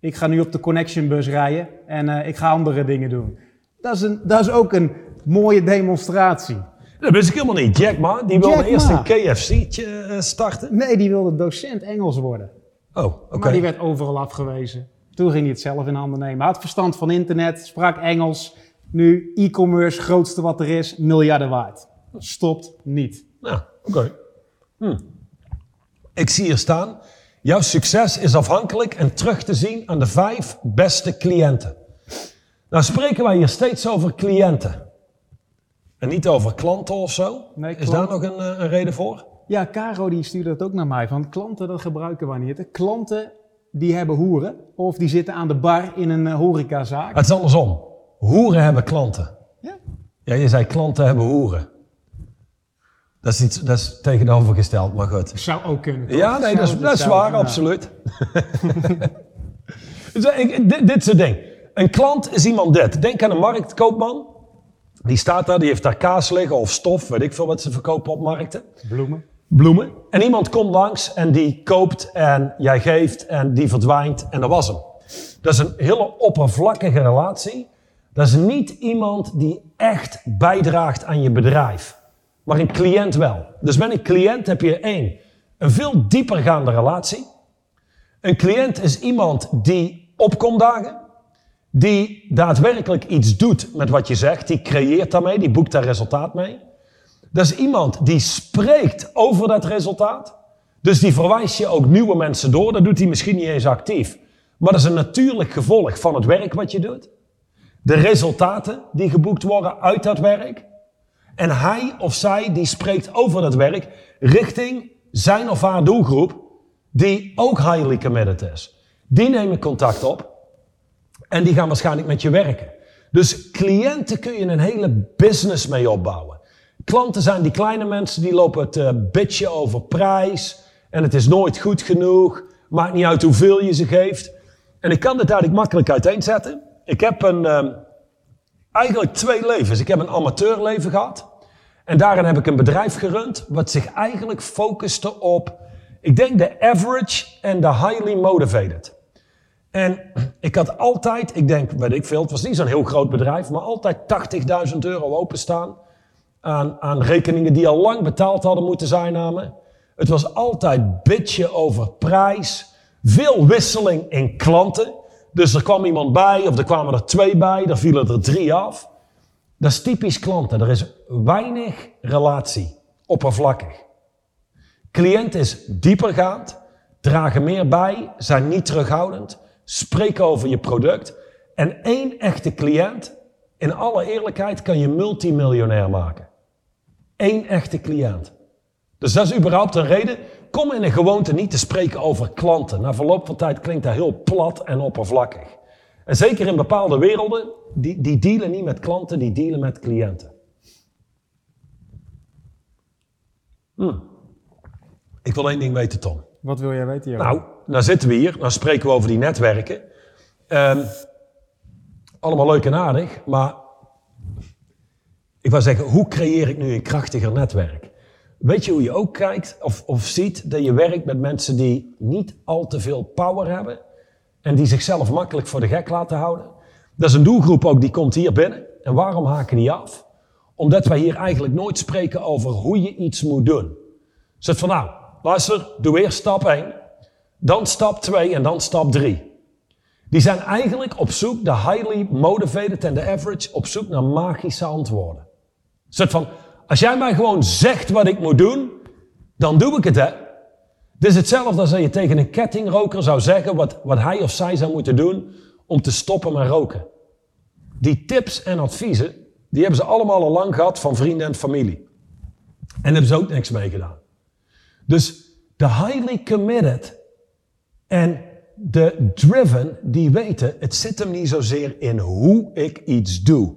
ik ga nu op de connection bus rijden en uh, ik ga andere dingen doen. Dat is, een, dat is ook een mooie demonstratie. Dat wist ik helemaal niet. Jack Ma, die wilde eerst een KFC uh, starten? Nee, die wilde docent Engels worden. Oh, oké. Okay. Maar die werd overal afgewezen. Toen ging hij het zelf in handen nemen. Hij had verstand van internet, sprak Engels. Nu e-commerce, grootste wat er is, miljarden waard. Stopt niet. Ja, oké. Okay. Hm. Ik zie hier staan, jouw succes is afhankelijk en terug te zien aan de vijf beste cliënten. Nou spreken wij hier steeds over cliënten. En niet over klanten of zo. Nee, is daar nog een, eh, een, reden voor? Ja, Caro die stuurde dat ook naar mij. Van klanten, dat gebruiken wij niet. Klanten die hebben hoeren of die zitten aan de bar in een uh, horecazaak. Het is andersom. Hoeren hebben klanten. Ja. Ja, je zei klanten hebben hoeren. Dat is, iets, dat is tegenovergesteld, maar goed. Zou ook kunnen. Toch? Ja, nee, dat is, dat is waar, ja. absoluut. dus, dit, dit is het ding. Een klant is iemand dit. Denk aan een marktkoopman. Die staat daar, die heeft daar kaas liggen of stof, weet ik veel wat ze verkopen op markten. Bloemen. Bloemen. En iemand komt langs en die koopt en jij geeft en die verdwijnt en dat was hem. Dat is een hele oppervlakkige relatie. Dat is niet iemand die echt bijdraagt aan je bedrijf. Maar een cliënt wel. Dus met een cliënt heb je één, een veel diepergaande relatie. Een cliënt is iemand die opkomt dagen, die daadwerkelijk iets doet met wat je zegt, die creëert daarmee, die boekt daar resultaat mee. Dat is iemand die spreekt over dat resultaat. Dus die verwijst je ook nieuwe mensen door. Dat doet hij misschien niet eens actief. Maar dat is een natuurlijk gevolg van het werk wat je doet. De resultaten die geboekt worden uit dat werk. En hij of zij die spreekt over dat werk richting zijn of haar doelgroep, die ook highly committed is. Die nemen contact op en die gaan waarschijnlijk met je werken. Dus cliënten kun je een hele business mee opbouwen. Klanten zijn die kleine mensen die lopen het uh, bitje over prijs en het is nooit goed genoeg. Maakt niet uit hoeveel je ze geeft. En ik kan dit eigenlijk makkelijk uiteenzetten. Ik heb een, uh, eigenlijk twee levens. Ik heb een amateurleven gehad. En daarin heb ik een bedrijf gerund wat zich eigenlijk focuste op, ik denk de average en de highly motivated. En ik had altijd, ik denk, weet ik veel, het was niet zo'n heel groot bedrijf, maar altijd 80.000 euro openstaan aan, aan rekeningen die al lang betaald hadden moeten zijn aan. Het was altijd bitje over prijs, veel wisseling in klanten. Dus er kwam iemand bij, of er kwamen er twee bij, er vielen er drie af. Dat is typisch klanten. Er is weinig relatie, oppervlakkig. Cliënt is diepergaand, dragen meer bij, zijn niet terughoudend, spreken over je product. En één echte cliënt, in alle eerlijkheid, kan je multimiljonair maken. Eén echte cliënt. Dus dat is überhaupt een reden. Kom in een gewoonte niet te spreken over klanten. Na verloop van tijd klinkt dat heel plat en oppervlakkig. En zeker in bepaalde werelden, die, die dealen niet met klanten, die dealen met cliënten. Hm. Ik wil één ding weten, Tom. Wat wil jij weten, Johan? Nou, nou zitten we hier, nou spreken we over die netwerken. Ehm, allemaal leuk en aardig, maar ik wil zeggen, hoe creëer ik nu een krachtiger netwerk? Weet je hoe je ook kijkt of, of ziet dat je werkt met mensen die niet al te veel power hebben en die zichzelf makkelijk voor de gek laten houden? Dat is een doelgroep ook die komt hier binnen. En waarom haken die af? Omdat wij hier eigenlijk nooit spreken over hoe je iets moet doen. Zet van nou, luister, doe eerst stap 1, dan stap 2 en dan stap 3. Die zijn eigenlijk op zoek, de highly motivated en de average, op zoek naar magische antwoorden. Zet van, als jij mij gewoon zegt wat ik moet doen, dan doe ik het hè. Het is hetzelfde als je tegen een kettingroker zou zeggen wat, wat hij of zij zou moeten doen om te stoppen met roken. Die tips en adviezen, die hebben ze allemaal al lang gehad van vrienden en familie. En hebben ze ook niks mee gedaan. Dus de highly committed en de driven, die weten, het zit hem niet zozeer in hoe ik iets doe.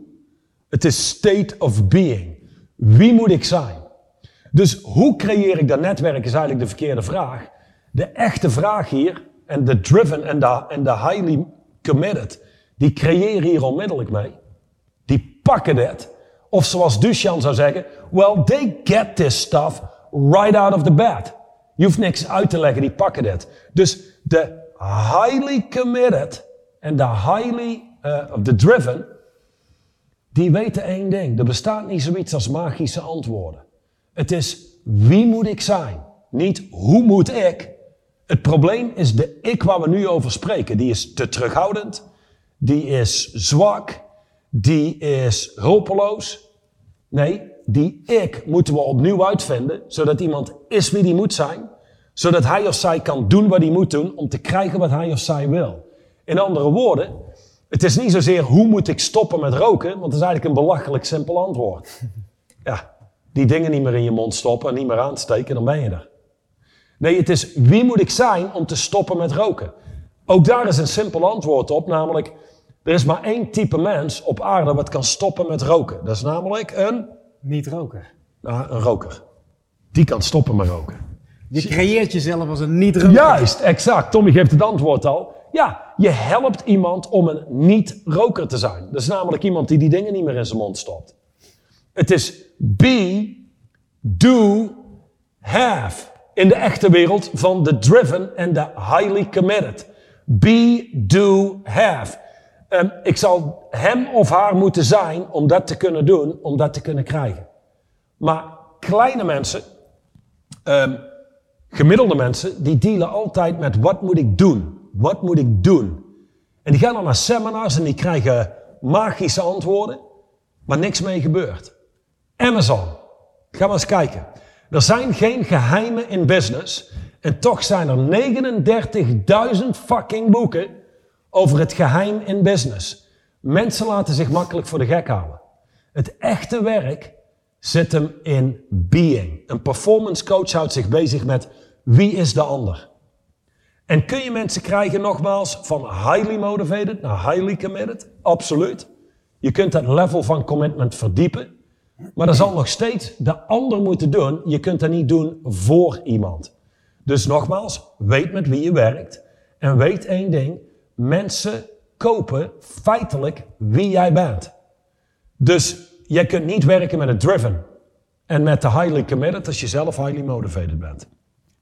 Het is state of being. Wie moet ik zijn? Dus hoe creëer ik dat netwerk is eigenlijk de verkeerde vraag. De echte vraag hier, en de driven en de, highly committed, die creëren hier onmiddellijk mee. Die pakken dit. Of zoals Duchan zou zeggen, well, they get this stuff right out of the bed. Je hoeft niks uit te leggen, die pakken dit. Dus de highly committed en de highly, uh, the driven, die weten één ding. Er bestaat niet zoiets als magische antwoorden. Het is wie moet ik zijn? Niet hoe moet ik? Het probleem is de ik waar we nu over spreken. Die is te terughoudend. Die is zwak. Die is hulpeloos. Nee, die ik moeten we opnieuw uitvinden, zodat iemand is wie die moet zijn, zodat hij of zij kan doen wat hij moet doen om te krijgen wat hij of zij wil. In andere woorden, het is niet zozeer hoe moet ik stoppen met roken, want dat is eigenlijk een belachelijk simpel antwoord. Ja, die dingen niet meer in je mond stoppen en niet meer aansteken, dan ben je er. Nee, het is wie moet ik zijn om te stoppen met roken. Ook daar is een simpel antwoord op, namelijk er is maar één type mens op aarde wat kan stoppen met roken. Dat is namelijk een... Niet-roker. Nou, een roker. Die kan stoppen met roken. Je creëert jezelf als een niet-roker. Juist, exact. Tommy geeft het antwoord al. Ja, je helpt iemand om een niet-roker te zijn. Dat is namelijk iemand die die dingen niet meer in zijn mond stopt. Het is be, do, have. In de echte wereld van de driven en de highly committed. Be, do, have. Um, ik zal hem of haar moeten zijn om dat te kunnen doen, om dat te kunnen krijgen. Maar kleine mensen, um, gemiddelde mensen, die dealen altijd met wat moet ik doen? Wat moet ik doen? En die gaan dan naar seminars en die krijgen magische antwoorden, maar niks mee gebeurt. Amazon. Ga maar eens kijken. Er zijn geen geheimen in business. En toch zijn er 39.000 fucking boeken over het geheim in business. Mensen laten zich makkelijk voor de gek houden. Het echte werk zit hem in being. Een performance coach houdt zich bezig met wie is de ander. En kun je mensen krijgen nogmaals van highly motivated naar highly committed? Absoluut. Je kunt dat level van commitment verdiepen. Maar dat zal nog steeds de ander moeten doen. Je kunt dat niet doen voor iemand. Dus nogmaals, weet met wie je werkt. En weet één ding. Mensen kopen feitelijk wie jij bent. Dus jij kunt niet werken met een driven en met de highly committed als je zelf highly motivated bent.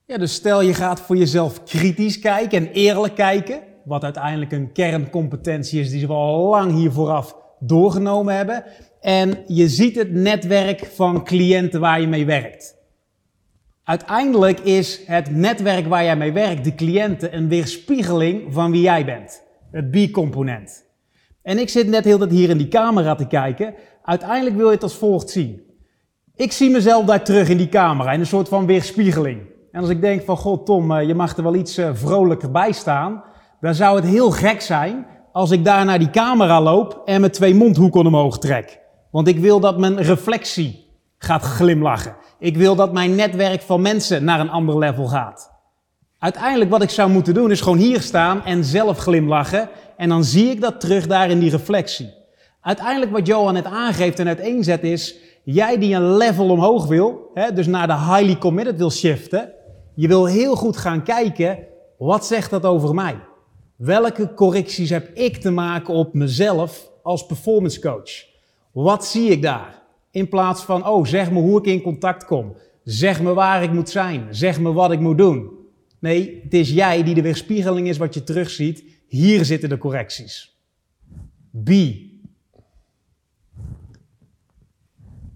Ja, dus stel je gaat voor jezelf kritisch kijken en eerlijk kijken, wat uiteindelijk een kerncompetentie is die we al lang hier vooraf doorgenomen hebben. En je ziet het netwerk van cliënten waar je mee werkt. Uiteindelijk is het netwerk waar jij mee werkt, de cliënten, een weerspiegeling van wie jij bent. Het B-component. En ik zit net heel dat hier in die camera te kijken. Uiteindelijk wil je het als volgt zien. Ik zie mezelf daar terug in die camera, in een soort van weerspiegeling. En als ik denk van, god Tom, eh, je mag er wel iets eh, vrolijker bij staan, dan zou het heel gek zijn als ik daar naar die camera loop en mijn twee mondhoeken omhoog trek. Want ik wil dat mijn reflectie gaat glimlachen. Ik wil dat mijn netwerk van mensen naar een ander level gaat. Uiteindelijk wat ik zou moeten doen is gewoon hier staan en zelf glimlachen. En dan zie ik dat terug daar in die reflectie. Uiteindelijk wat Johan net aangeeft en uiteenzet is, jij die een level omhoog wil, hè, dus naar de highly committed wil shiften, Je wil heel goed gaan kijken, wat zegt dat over mij? Welke correcties heb ik te maken op mezelf als performance coach? Wat zie ik daar? In plaats van, oh, zeg me hoe ik in contact kom. Zeg me waar ik moet zijn. Zeg me wat ik moet doen. Nee, het is jij die de weerspiegeling is wat je terugziet. Hier zitten de correcties. B.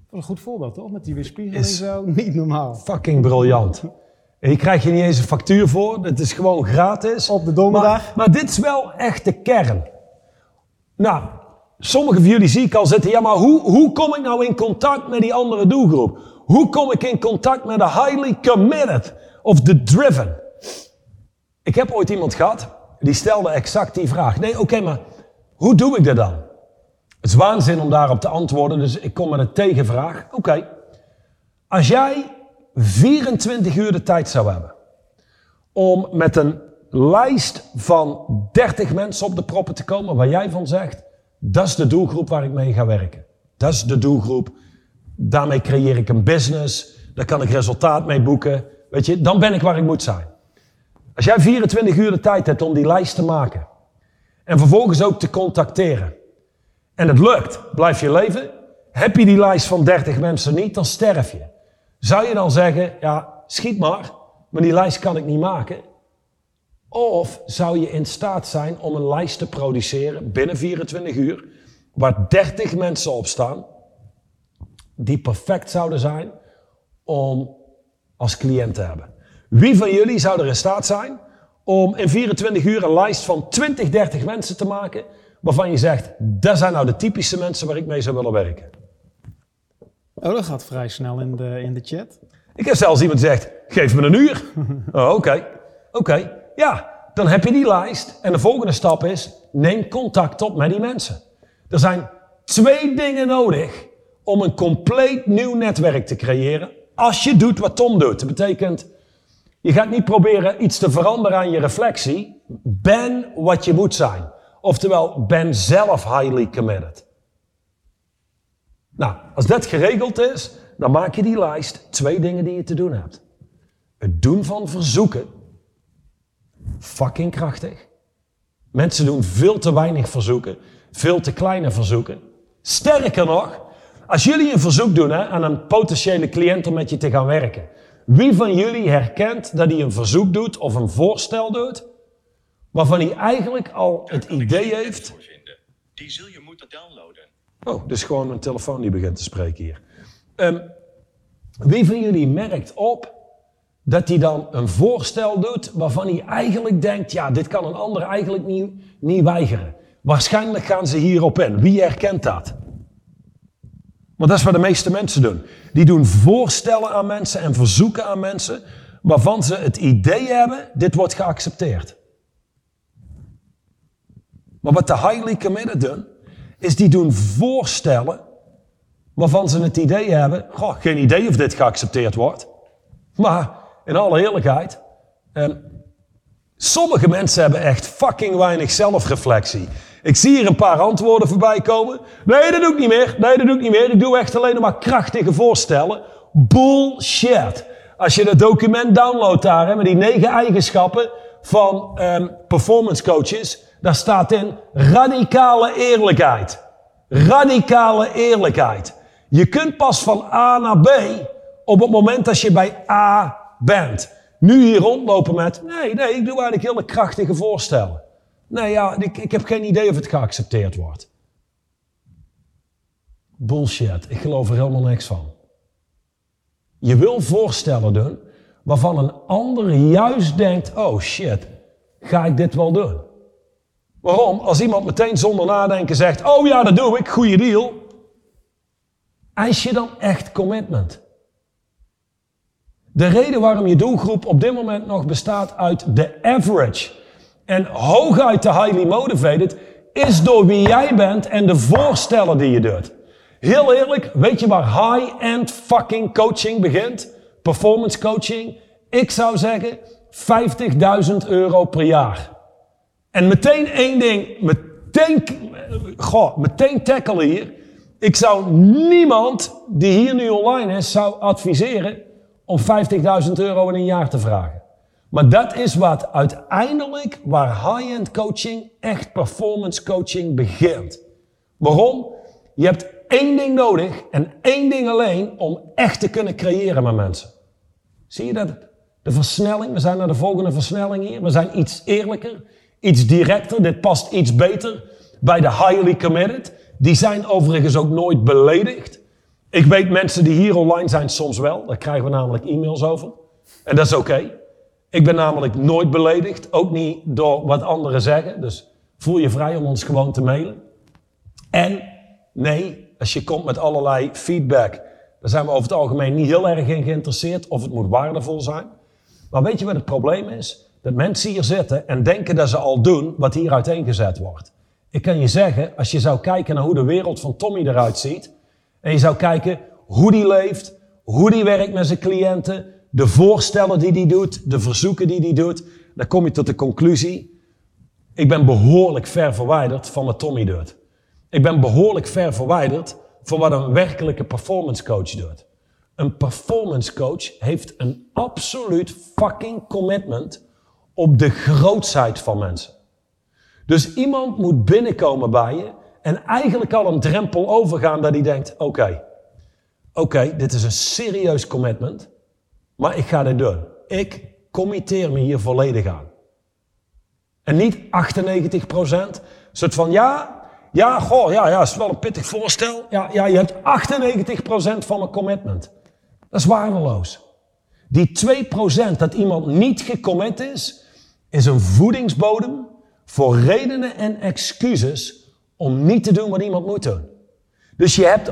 Dat een goed voorbeeld, toch? Met die weerspiegeling Is- zo. Niet normaal. Fucking briljant. Hier krijg je niet eens een factuur voor. Het is gewoon gratis. Op de donderdag. Maar, maar dit is wel echt de kern. Nou, sommigen van jullie zie ik al zitten. Ja, maar hoe, hoe kom ik nou in contact met die andere doelgroep? Hoe kom ik in contact met de highly committed of the driven? Ik heb ooit iemand gehad, die stelde exact die vraag. Nee, oké, maar hoe doe ik dat dan? Het is waanzin om daarop te antwoorden, dus ik kom met een tegenvraag. Oké, als jij 24 uur de tijd zou hebben om met een lijst van 30 mensen op de proppen te komen waar jij van zegt, dat is de doelgroep waar ik mee ga werken. Dat is de doelgroep, daarmee creëer ik een business, daar kan ik resultaat mee boeken. Weet je, dan ben ik waar ik moet zijn. Als jij 24 uur de tijd hebt om die lijst te maken en vervolgens ook te contacteren en het lukt, blijf je leven. Heb je die lijst van 30 mensen niet, dan sterf je. Zou je dan zeggen, ja, schiet maar, maar die lijst kan ik niet maken? Of zou je in staat zijn om een lijst te produceren binnen 24 uur, waar 30 mensen op staan, die perfect zouden zijn om als cliënt te hebben? Wie van jullie zou er in staat zijn om in 24 uur een lijst van 20, 30 mensen te maken, waarvan je zegt, dat zijn nou de typische mensen waar ik mee zou willen werken? Oh, dat gaat vrij snel in de, in de chat. Ik heb zelfs iemand gezegd, geef me een uur. Oh, oké. Oké. Ja, dan heb je die lijst. En de volgende stap is, neem contact op met die mensen. Er zijn twee dingen nodig om een compleet nieuw netwerk te creëren. Als je doet wat Tom doet. Dat betekent, je gaat niet proberen iets te veranderen aan je reflectie. Ben wat je moet zijn. Oftewel, ben zelf highly committed. Nou, als dat geregeld is, dan maak je die lijst twee dingen die je te doen hebt. Het doen van verzoeken. Fucking krachtig. Mensen doen veel te weinig verzoeken, veel te kleine verzoeken. Sterker nog, als jullie een verzoek doen hè, aan een potentiële cliënt om met je te gaan werken, wie van jullie herkent dat hij een verzoek doet of een voorstel doet, waarvan hij eigenlijk al het idee heeft. Die zul je moeten downloaden. Oh, dus gewoon mijn telefoon die begint te spreken hier. Ehm, wie van jullie merkt op dat hij dan een voorstel doet waarvan hij eigenlijk denkt, ja, dit kan een ander eigenlijk niet, niet weigeren. Waarschijnlijk gaan ze hierop in. Wie herkent dat? Want dat is wat de meeste mensen doen. Die doen voorstellen aan mensen en verzoeken aan mensen waarvan ze het idee hebben, dit wordt geaccepteerd. Maar wat de highly committed doen, is die doen voorstellen waarvan ze het idee hebben, goh, geen idee of dit geaccepteerd wordt. Maar in alle eerlijkheid, ehm, sommige mensen hebben echt fucking weinig zelfreflectie. Ik zie hier een paar antwoorden voorbij komen. Nee, dat doe ik niet meer. Nee, dat doe ik niet meer. Ik doe echt alleen maar krachtige voorstellen. Bullshit. Als je dat document downloadt daar, hè, met die negen eigenschappen van ehm, performance coaches, daar staat in radicale eerlijkheid. Radicale eerlijkheid. Je kunt pas van A naar B op het moment dat je bij A bent. Nu hier rondlopen met, nee, nee, ik doe eigenlijk hele krachtige voorstellen. Nee, ja, ik, ik heb geen idee of het geaccepteerd wordt. Bullshit, ik geloof er helemaal niks van. Je wil voorstellen doen waarvan een ander juist denkt, oh shit, ga ik dit wel doen? Waarom? Als iemand meteen zonder nadenken zegt, oh ja, dat doe ik, goede deal. Eis je dan echt commitment? De reden waarom je doelgroep op dit moment nog bestaat uit de average en hooguit de highly motivated, is door wie jij bent en de voorstellen die je doet. Heel eerlijk, weet je waar high-end fucking coaching begint? Performance coaching? Ik zou zeggen 50.000 euro per jaar. En meteen één ding, meteen, goh, meteen tackle hier. Ik zou niemand die hier nu online is, zou adviseren om 50.000 euro in een jaar te vragen. Maar dat is wat uiteindelijk, waar high-end coaching, echt performance coaching begint. Waarom? Je hebt één ding nodig en één ding alleen om echt te kunnen creëren met mensen. Zie je dat? De versnelling, we zijn naar de volgende versnelling hier. We zijn iets eerlijker, iets directer. Dit past iets beter bij de highly committed. Die zijn overigens ook nooit beledigd. Ik weet mensen die hier online zijn soms wel. Daar krijgen we namelijk e-mails over. En dat is oké. Ik ben namelijk nooit beledigd. Ook niet door wat anderen zeggen. Dus voel je vrij om ons gewoon te mailen. En nee, als je komt met allerlei feedback, daar zijn we over het algemeen niet heel erg in geïnteresseerd of het moet waardevol zijn. Maar weet je wat het probleem is? Dat mensen hier zitten en denken dat ze al doen wat hier uiteengezet wordt. Ik kan je zeggen, als je zou kijken naar hoe de wereld van Tommy eruit ziet, en je zou kijken hoe die leeft, hoe die werkt met zijn cliënten, de voorstellen die hij doet, de verzoeken die hij doet, dan kom je tot de conclusie, ik ben behoorlijk ver verwijderd van wat Tommy doet. Ik ben behoorlijk ver verwijderd van wat een werkelijke performance coach doet. Een performance coach heeft een absoluut fucking commitment op de grootsheid van mensen. Dus iemand moet binnenkomen bij je en eigenlijk al een drempel overgaan dat hij denkt: oké, oké, dit is een serieus commitment, maar ik ga dit doen. Ik committeer me hier volledig aan. En niet 98 procent, soort van ja, ja, goh, ja, ja, is wel een pittig voorstel. Ja, ja, je hebt 98% van een commitment. Dat is waardeloos. Die 2% dat iemand niet gecommit is, is een voedingsbodem voor redenen en excuses om niet te doen wat iemand moet doen. Dus je hebt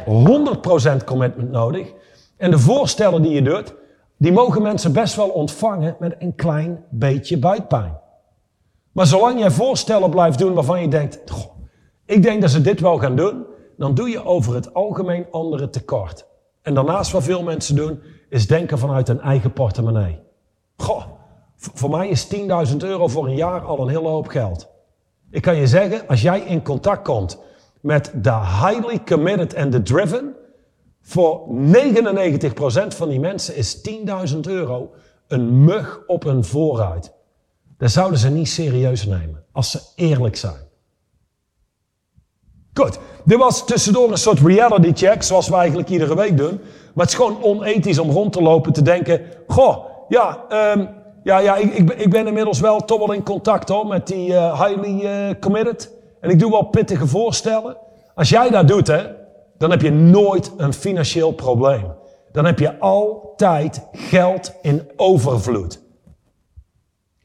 100% commitment nodig. En de voorstellen die je doet, die mogen mensen best wel ontvangen met een klein beetje buikpijn. Maar zolang jij voorstellen blijft doen waarvan je denkt, goh, ik denk dat ze dit wel gaan doen. Dan doe je over het algemeen anderen tekort. En daarnaast wat veel mensen doen, is denken vanuit hun eigen portemonnee. Goh, voor mij is 10.000 euro voor een jaar al een hele hoop geld. Ik kan je zeggen, als jij in contact komt met de highly committed en the driven, voor 99% van die mensen is 10.000 euro een mug op een vooruit. Dat zouden ze niet serieus nemen, als ze eerlijk zijn. Goed, dit was tussendoor een soort reality check, zoals we eigenlijk iedere week doen. Maar het is gewoon onethisch om rond te lopen te denken, goh, ja, um, ja, ja ik, ik, ik, ben inmiddels wel toch wel in contact hoor, met die uh, highly uh, committed. En ik doe wel pittige voorstellen. Als jij dat doet, hè, dan heb je nooit een financieel probleem. Dan heb je altijd geld in overvloed.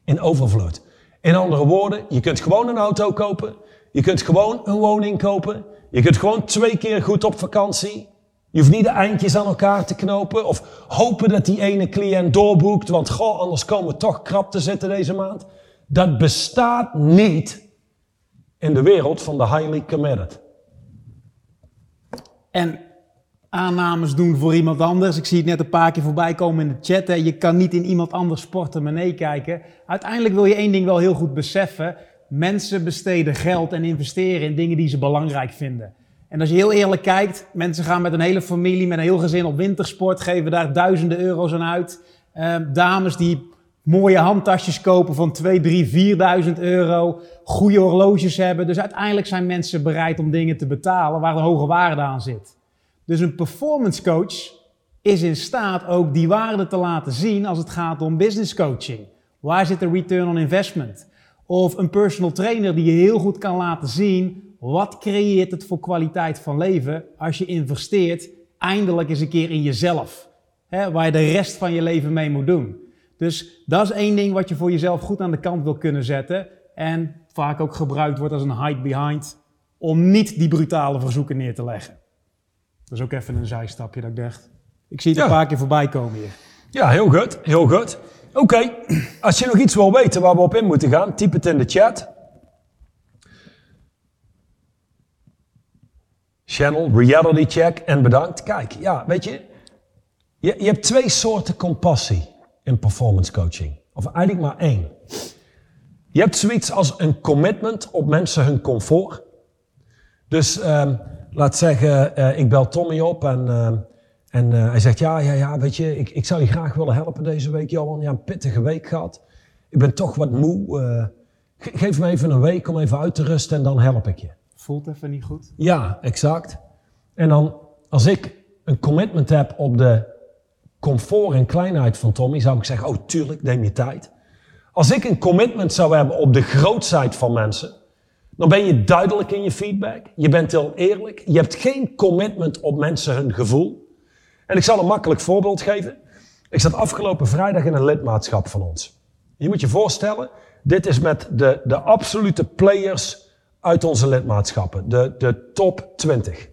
In overvloed. In andere woorden, je kunt gewoon een auto kopen. Je kunt gewoon een woning kopen. Je kunt gewoon twee keer goed op vakantie. Je hoeft niet de eindjes aan elkaar te knopen of hopen dat die ene cliënt doorboekt, want goh, anders komen we toch krap te zitten deze maand. Dat bestaat niet in de wereld van de highly committed. En aannames doen voor iemand anders. Ik zie het net een paar keer voorbij komen in de chat. Hè. Je kan niet in iemand anders portemonnee kijken. Uiteindelijk wil je één ding wel heel goed beseffen. Mensen besteden geld en investeren in dingen die ze belangrijk vinden. En als je heel eerlijk kijkt, mensen gaan met een hele familie, met een heel gezin op wintersport, geven daar duizenden euro's aan uit. Uh, dames die mooie handtasjes kopen van 2, 3, 4.000 euro, goede horloges hebben. Dus uiteindelijk zijn mensen bereid om dingen te betalen waar een hoge waarde aan zit. Dus een performance coach is in staat ook die waarde te laten zien als het gaat om business coaching. Waar zit de return on investment? Of een personal trainer die je heel goed kan laten zien wat creëert het voor kwaliteit van leven als je investeert eindelijk eens een keer in jezelf. Hè, waar je de rest van je leven mee moet doen. Dus dat is één ding wat je voor jezelf goed aan de kant wil kunnen zetten. En vaak ook gebruikt wordt als een hide behind. Om niet die brutale verzoeken neer te leggen. Dat is ook even een zijstapje dat ik dacht. Ik zie het een paar keer voorbij komen hier. Ja, heel goed. Heel goed. Oké, als je nog iets wil weten waar we op in moeten gaan, typ het in de chat. Channel, reality check en bedankt. Kijk, ja, weet je, je, je hebt twee soorten compassie in performance coaching. Of eigenlijk maar één. Je hebt zoiets als een commitment op mensen hun comfort. Dus um, laat zeggen, uh, ik bel Tommy op en, uh, En eh, hij zegt, ja, ja, ja, weet je, ik, ik zou je graag willen helpen deze week, Johan. Ja, een pittige week gehad. Ik ben toch wat moe. eh, ge- geef me even een week om even uit te rusten en dan help ik je. Voelt even niet goed. Ja, exact. En dan, als ik een commitment heb op de comfort en kleinheid van Tommy, zou ik zeggen, oh tuurlijk, neem je tijd. Als ik een commitment zou hebben op de grootsheid van mensen, dan ben je duidelijk in je feedback. Je bent heel eerlijk. Je hebt geen commitment op mensen hun gevoel. En ik zal een makkelijk voorbeeld geven. Ik zat afgelopen vrijdag in een lidmaatschap van ons. Je moet je voorstellen, dit is met de, de absolute players uit onze lidmaatschappen. De, de top 20.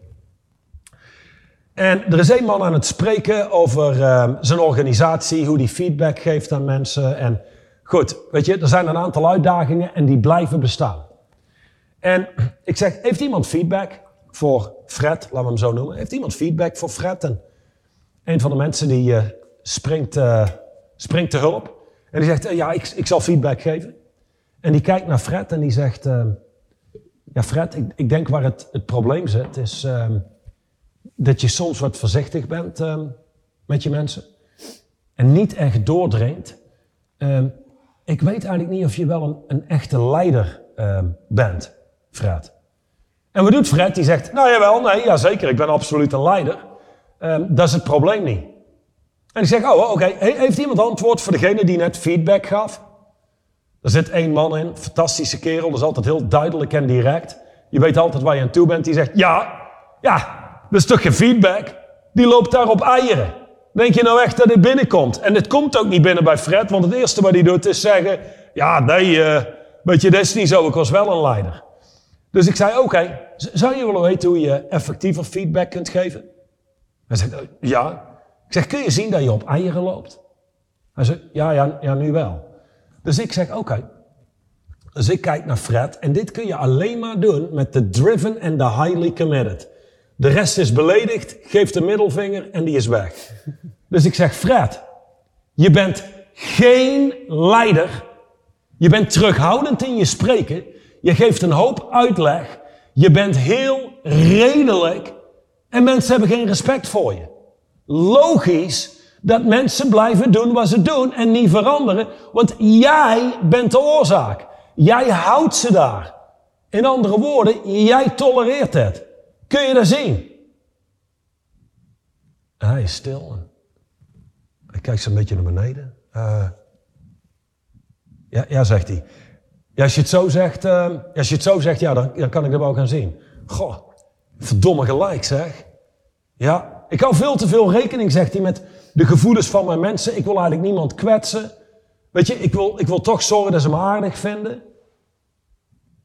En er is één man aan het spreken over ehm, zijn organisatie, hoe die feedback geeft aan mensen. En goed, weet je, er zijn een aantal uitdagingen en die blijven bestaan. En ik zeg, heeft iemand feedback voor Fred, laten we hem zo noemen. Heeft iemand feedback voor Fred? En een van de mensen die eh, springt, eh, springt te hulp. En die zegt, eh, ja, ik, ik zal feedback geven. En die kijkt naar Fred en die zegt, ehm, ja Fred, ik, ik denk waar het, het probleem zit, is ehm, dat je soms wat voorzichtig bent ehm, met je mensen. En niet echt doordringt. Ehm, ik weet eigenlijk niet of je wel een, een echte leider bent, Fred. En wat doet Fred? Die zegt, nou jawel, nee, ja zeker, ik ben absoluut een leider. Dat is het probleem niet. En ik zeg, oh oké, He- heeft iemand antwoord voor degene die net feedback gaf? Er zit één man in, fantastische kerel, dat is altijd heel duidelijk en direct. Je weet altijd waar je aan toe bent. Die zegt, ja, ja, dat is toch geen feedback? Die loopt daar op eieren. Denk je nou echt dat dit binnenkomt? En het komt ook niet binnen bij Fred, want het eerste wat hij doet is zeggen, ja, nee, eh weet je, dat is niet zo, ik was wel een leider. Dus ik zei, oké, zou je willen weten hoe je effectiever feedback kunt geven? Hij zegt, "Eh, ja. Ik zeg, kun je zien dat je op eieren loopt? Hij zegt, ja, ja, ja nu wel. Dus ik zeg, oké. Dus ik kijk naar Fred en dit kun je alleen maar doen met de driven en de highly committed. De rest is beledigd, geeft de middelvinger en die is weg. Dus ik zeg, Fred, je bent geen leider. Je bent terughoudend in je spreken. Je geeft een hoop uitleg. Je bent heel redelijk. En mensen hebben geen respect voor je. Logisch dat mensen blijven doen wat ze doen en niet veranderen, want jij bent de oorzaak. Jij houdt ze daar. In andere woorden, jij tolereert het. Kun je dat zien? En hij is stil. Hij kijkt zo'n beetje naar beneden. Eh, ja, ja, zegt hij. Ja, als je het zo zegt, eh, als je het zo zegt ja, dan, dan kan ik dat wel gaan zien. Goh, verdomme gelijk zeg. Ja, ik hou veel te veel rekening, zegt hij, met de gevoelens van mijn mensen. Ik wil eigenlijk niemand kwetsen. Weet je, ik wil, ik wil toch zorgen dat ze me aardig vinden.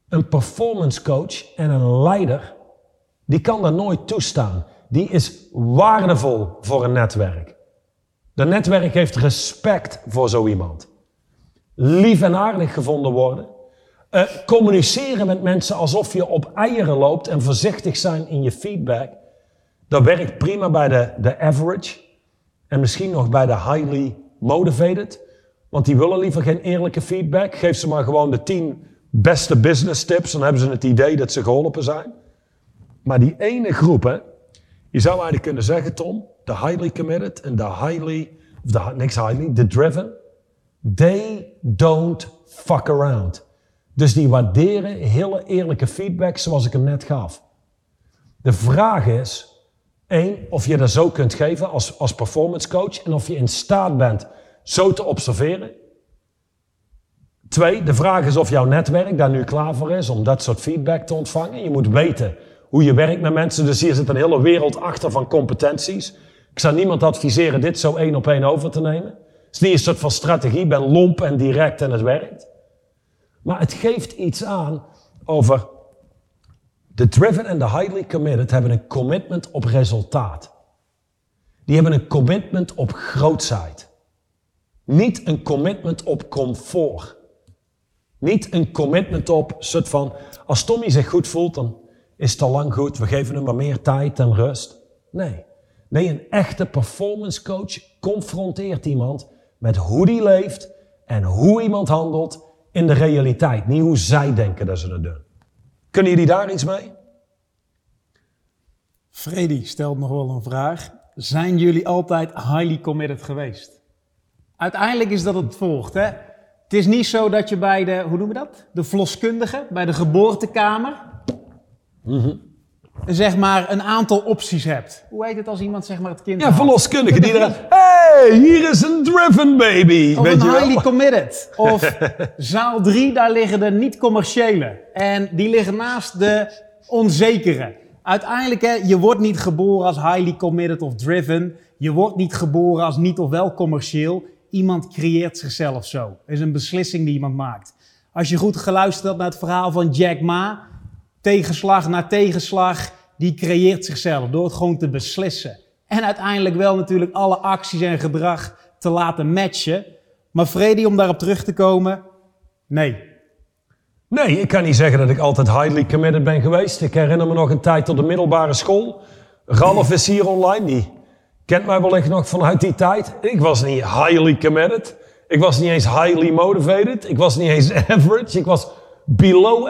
Een performance coach en een leider, die kan dat nooit toestaan. Die is waardevol voor een netwerk. Dat netwerk heeft respect voor zo iemand. Lief en aardig gevonden worden. Eh, communiceren met mensen alsof je op eieren loopt en voorzichtig zijn in je feedback. Dat werkt prima bij de, de average en misschien nog bij de highly motivated. Want die willen liever geen eerlijke feedback. Geef ze maar gewoon de 10 beste business tips, dan hebben ze het idee dat ze geholpen zijn. Maar die ene groep, hè, je zou eigenlijk kunnen zeggen, Tom, de highly committed en de highly, of de, niks highly, de driven, they don't fuck around. Dus die waarderen hele eerlijke feedback zoals ik hem net gaf. De vraag is, één, of je dat zo kunt geven als, als performance coach en of je in staat bent zo te observeren. Twee, de vraag is of jouw netwerk daar nu klaar voor is om dat soort feedback te ontvangen. Je moet weten hoe je werkt met mensen, dus hier zit een hele wereld achter van competenties. Ik zou niemand adviseren dit zo één op één over te nemen. Het is niet een soort van strategie, ben lomp en direct en het werkt. Maar het geeft iets aan over de driven en de highly committed hebben een commitment op resultaat. Die hebben een commitment op grootsheid. Niet een commitment op comfort. Niet een commitment op soort van, als Tommy zich goed voelt, dan is het al lang goed. We geven hem maar meer tijd en rust. Nee. Nee, een echte performance coach confronteert iemand met hoe die leeft en hoe iemand handelt in de realiteit. Niet hoe zij denken dat ze het doen. Kunnen jullie daar iets mee? Freddy stelt nog wel een vraag. zijn jullie altijd highly committed geweest? Uiteindelijk is dat het volgt. Hè? Het is niet zo dat je bij de, hoe noemen we dat? De verloskundige, bij de geboortekamer, zeg maar een aantal opties hebt. Hoe heet het als iemand zeg maar het kind Ja, haalt? verloskundige die eraan... hey, hier is een driven baby. Of Weet een je wel? highly committed. Of zaal 3, daar liggen de niet-commerciële. En die liggen naast de onzekere. Uiteindelijk, hè, je wordt niet geboren als highly committed of driven. Je wordt niet geboren als niet of wel commercieel. Iemand creëert zichzelf zo. Het is een beslissing die iemand maakt. Als je goed geluisterd hebt naar het verhaal van Jack Ma, tegenslag na tegenslag, die creëert zichzelf door het gewoon te beslissen. En uiteindelijk wel natuurlijk alle acties en gedrag te laten matchen. Maar Freddy, om daarop terug te komen, nee. Nee, ik kan niet zeggen dat ik altijd highly committed ben geweest. Ik herinner me nog een tijd tot de middelbare school. Ralf is hier online, die kent mij wellicht nog vanuit die tijd. Ik was niet highly committed. Ik was niet eens highly motivated. Ik was niet eens average. Ik was below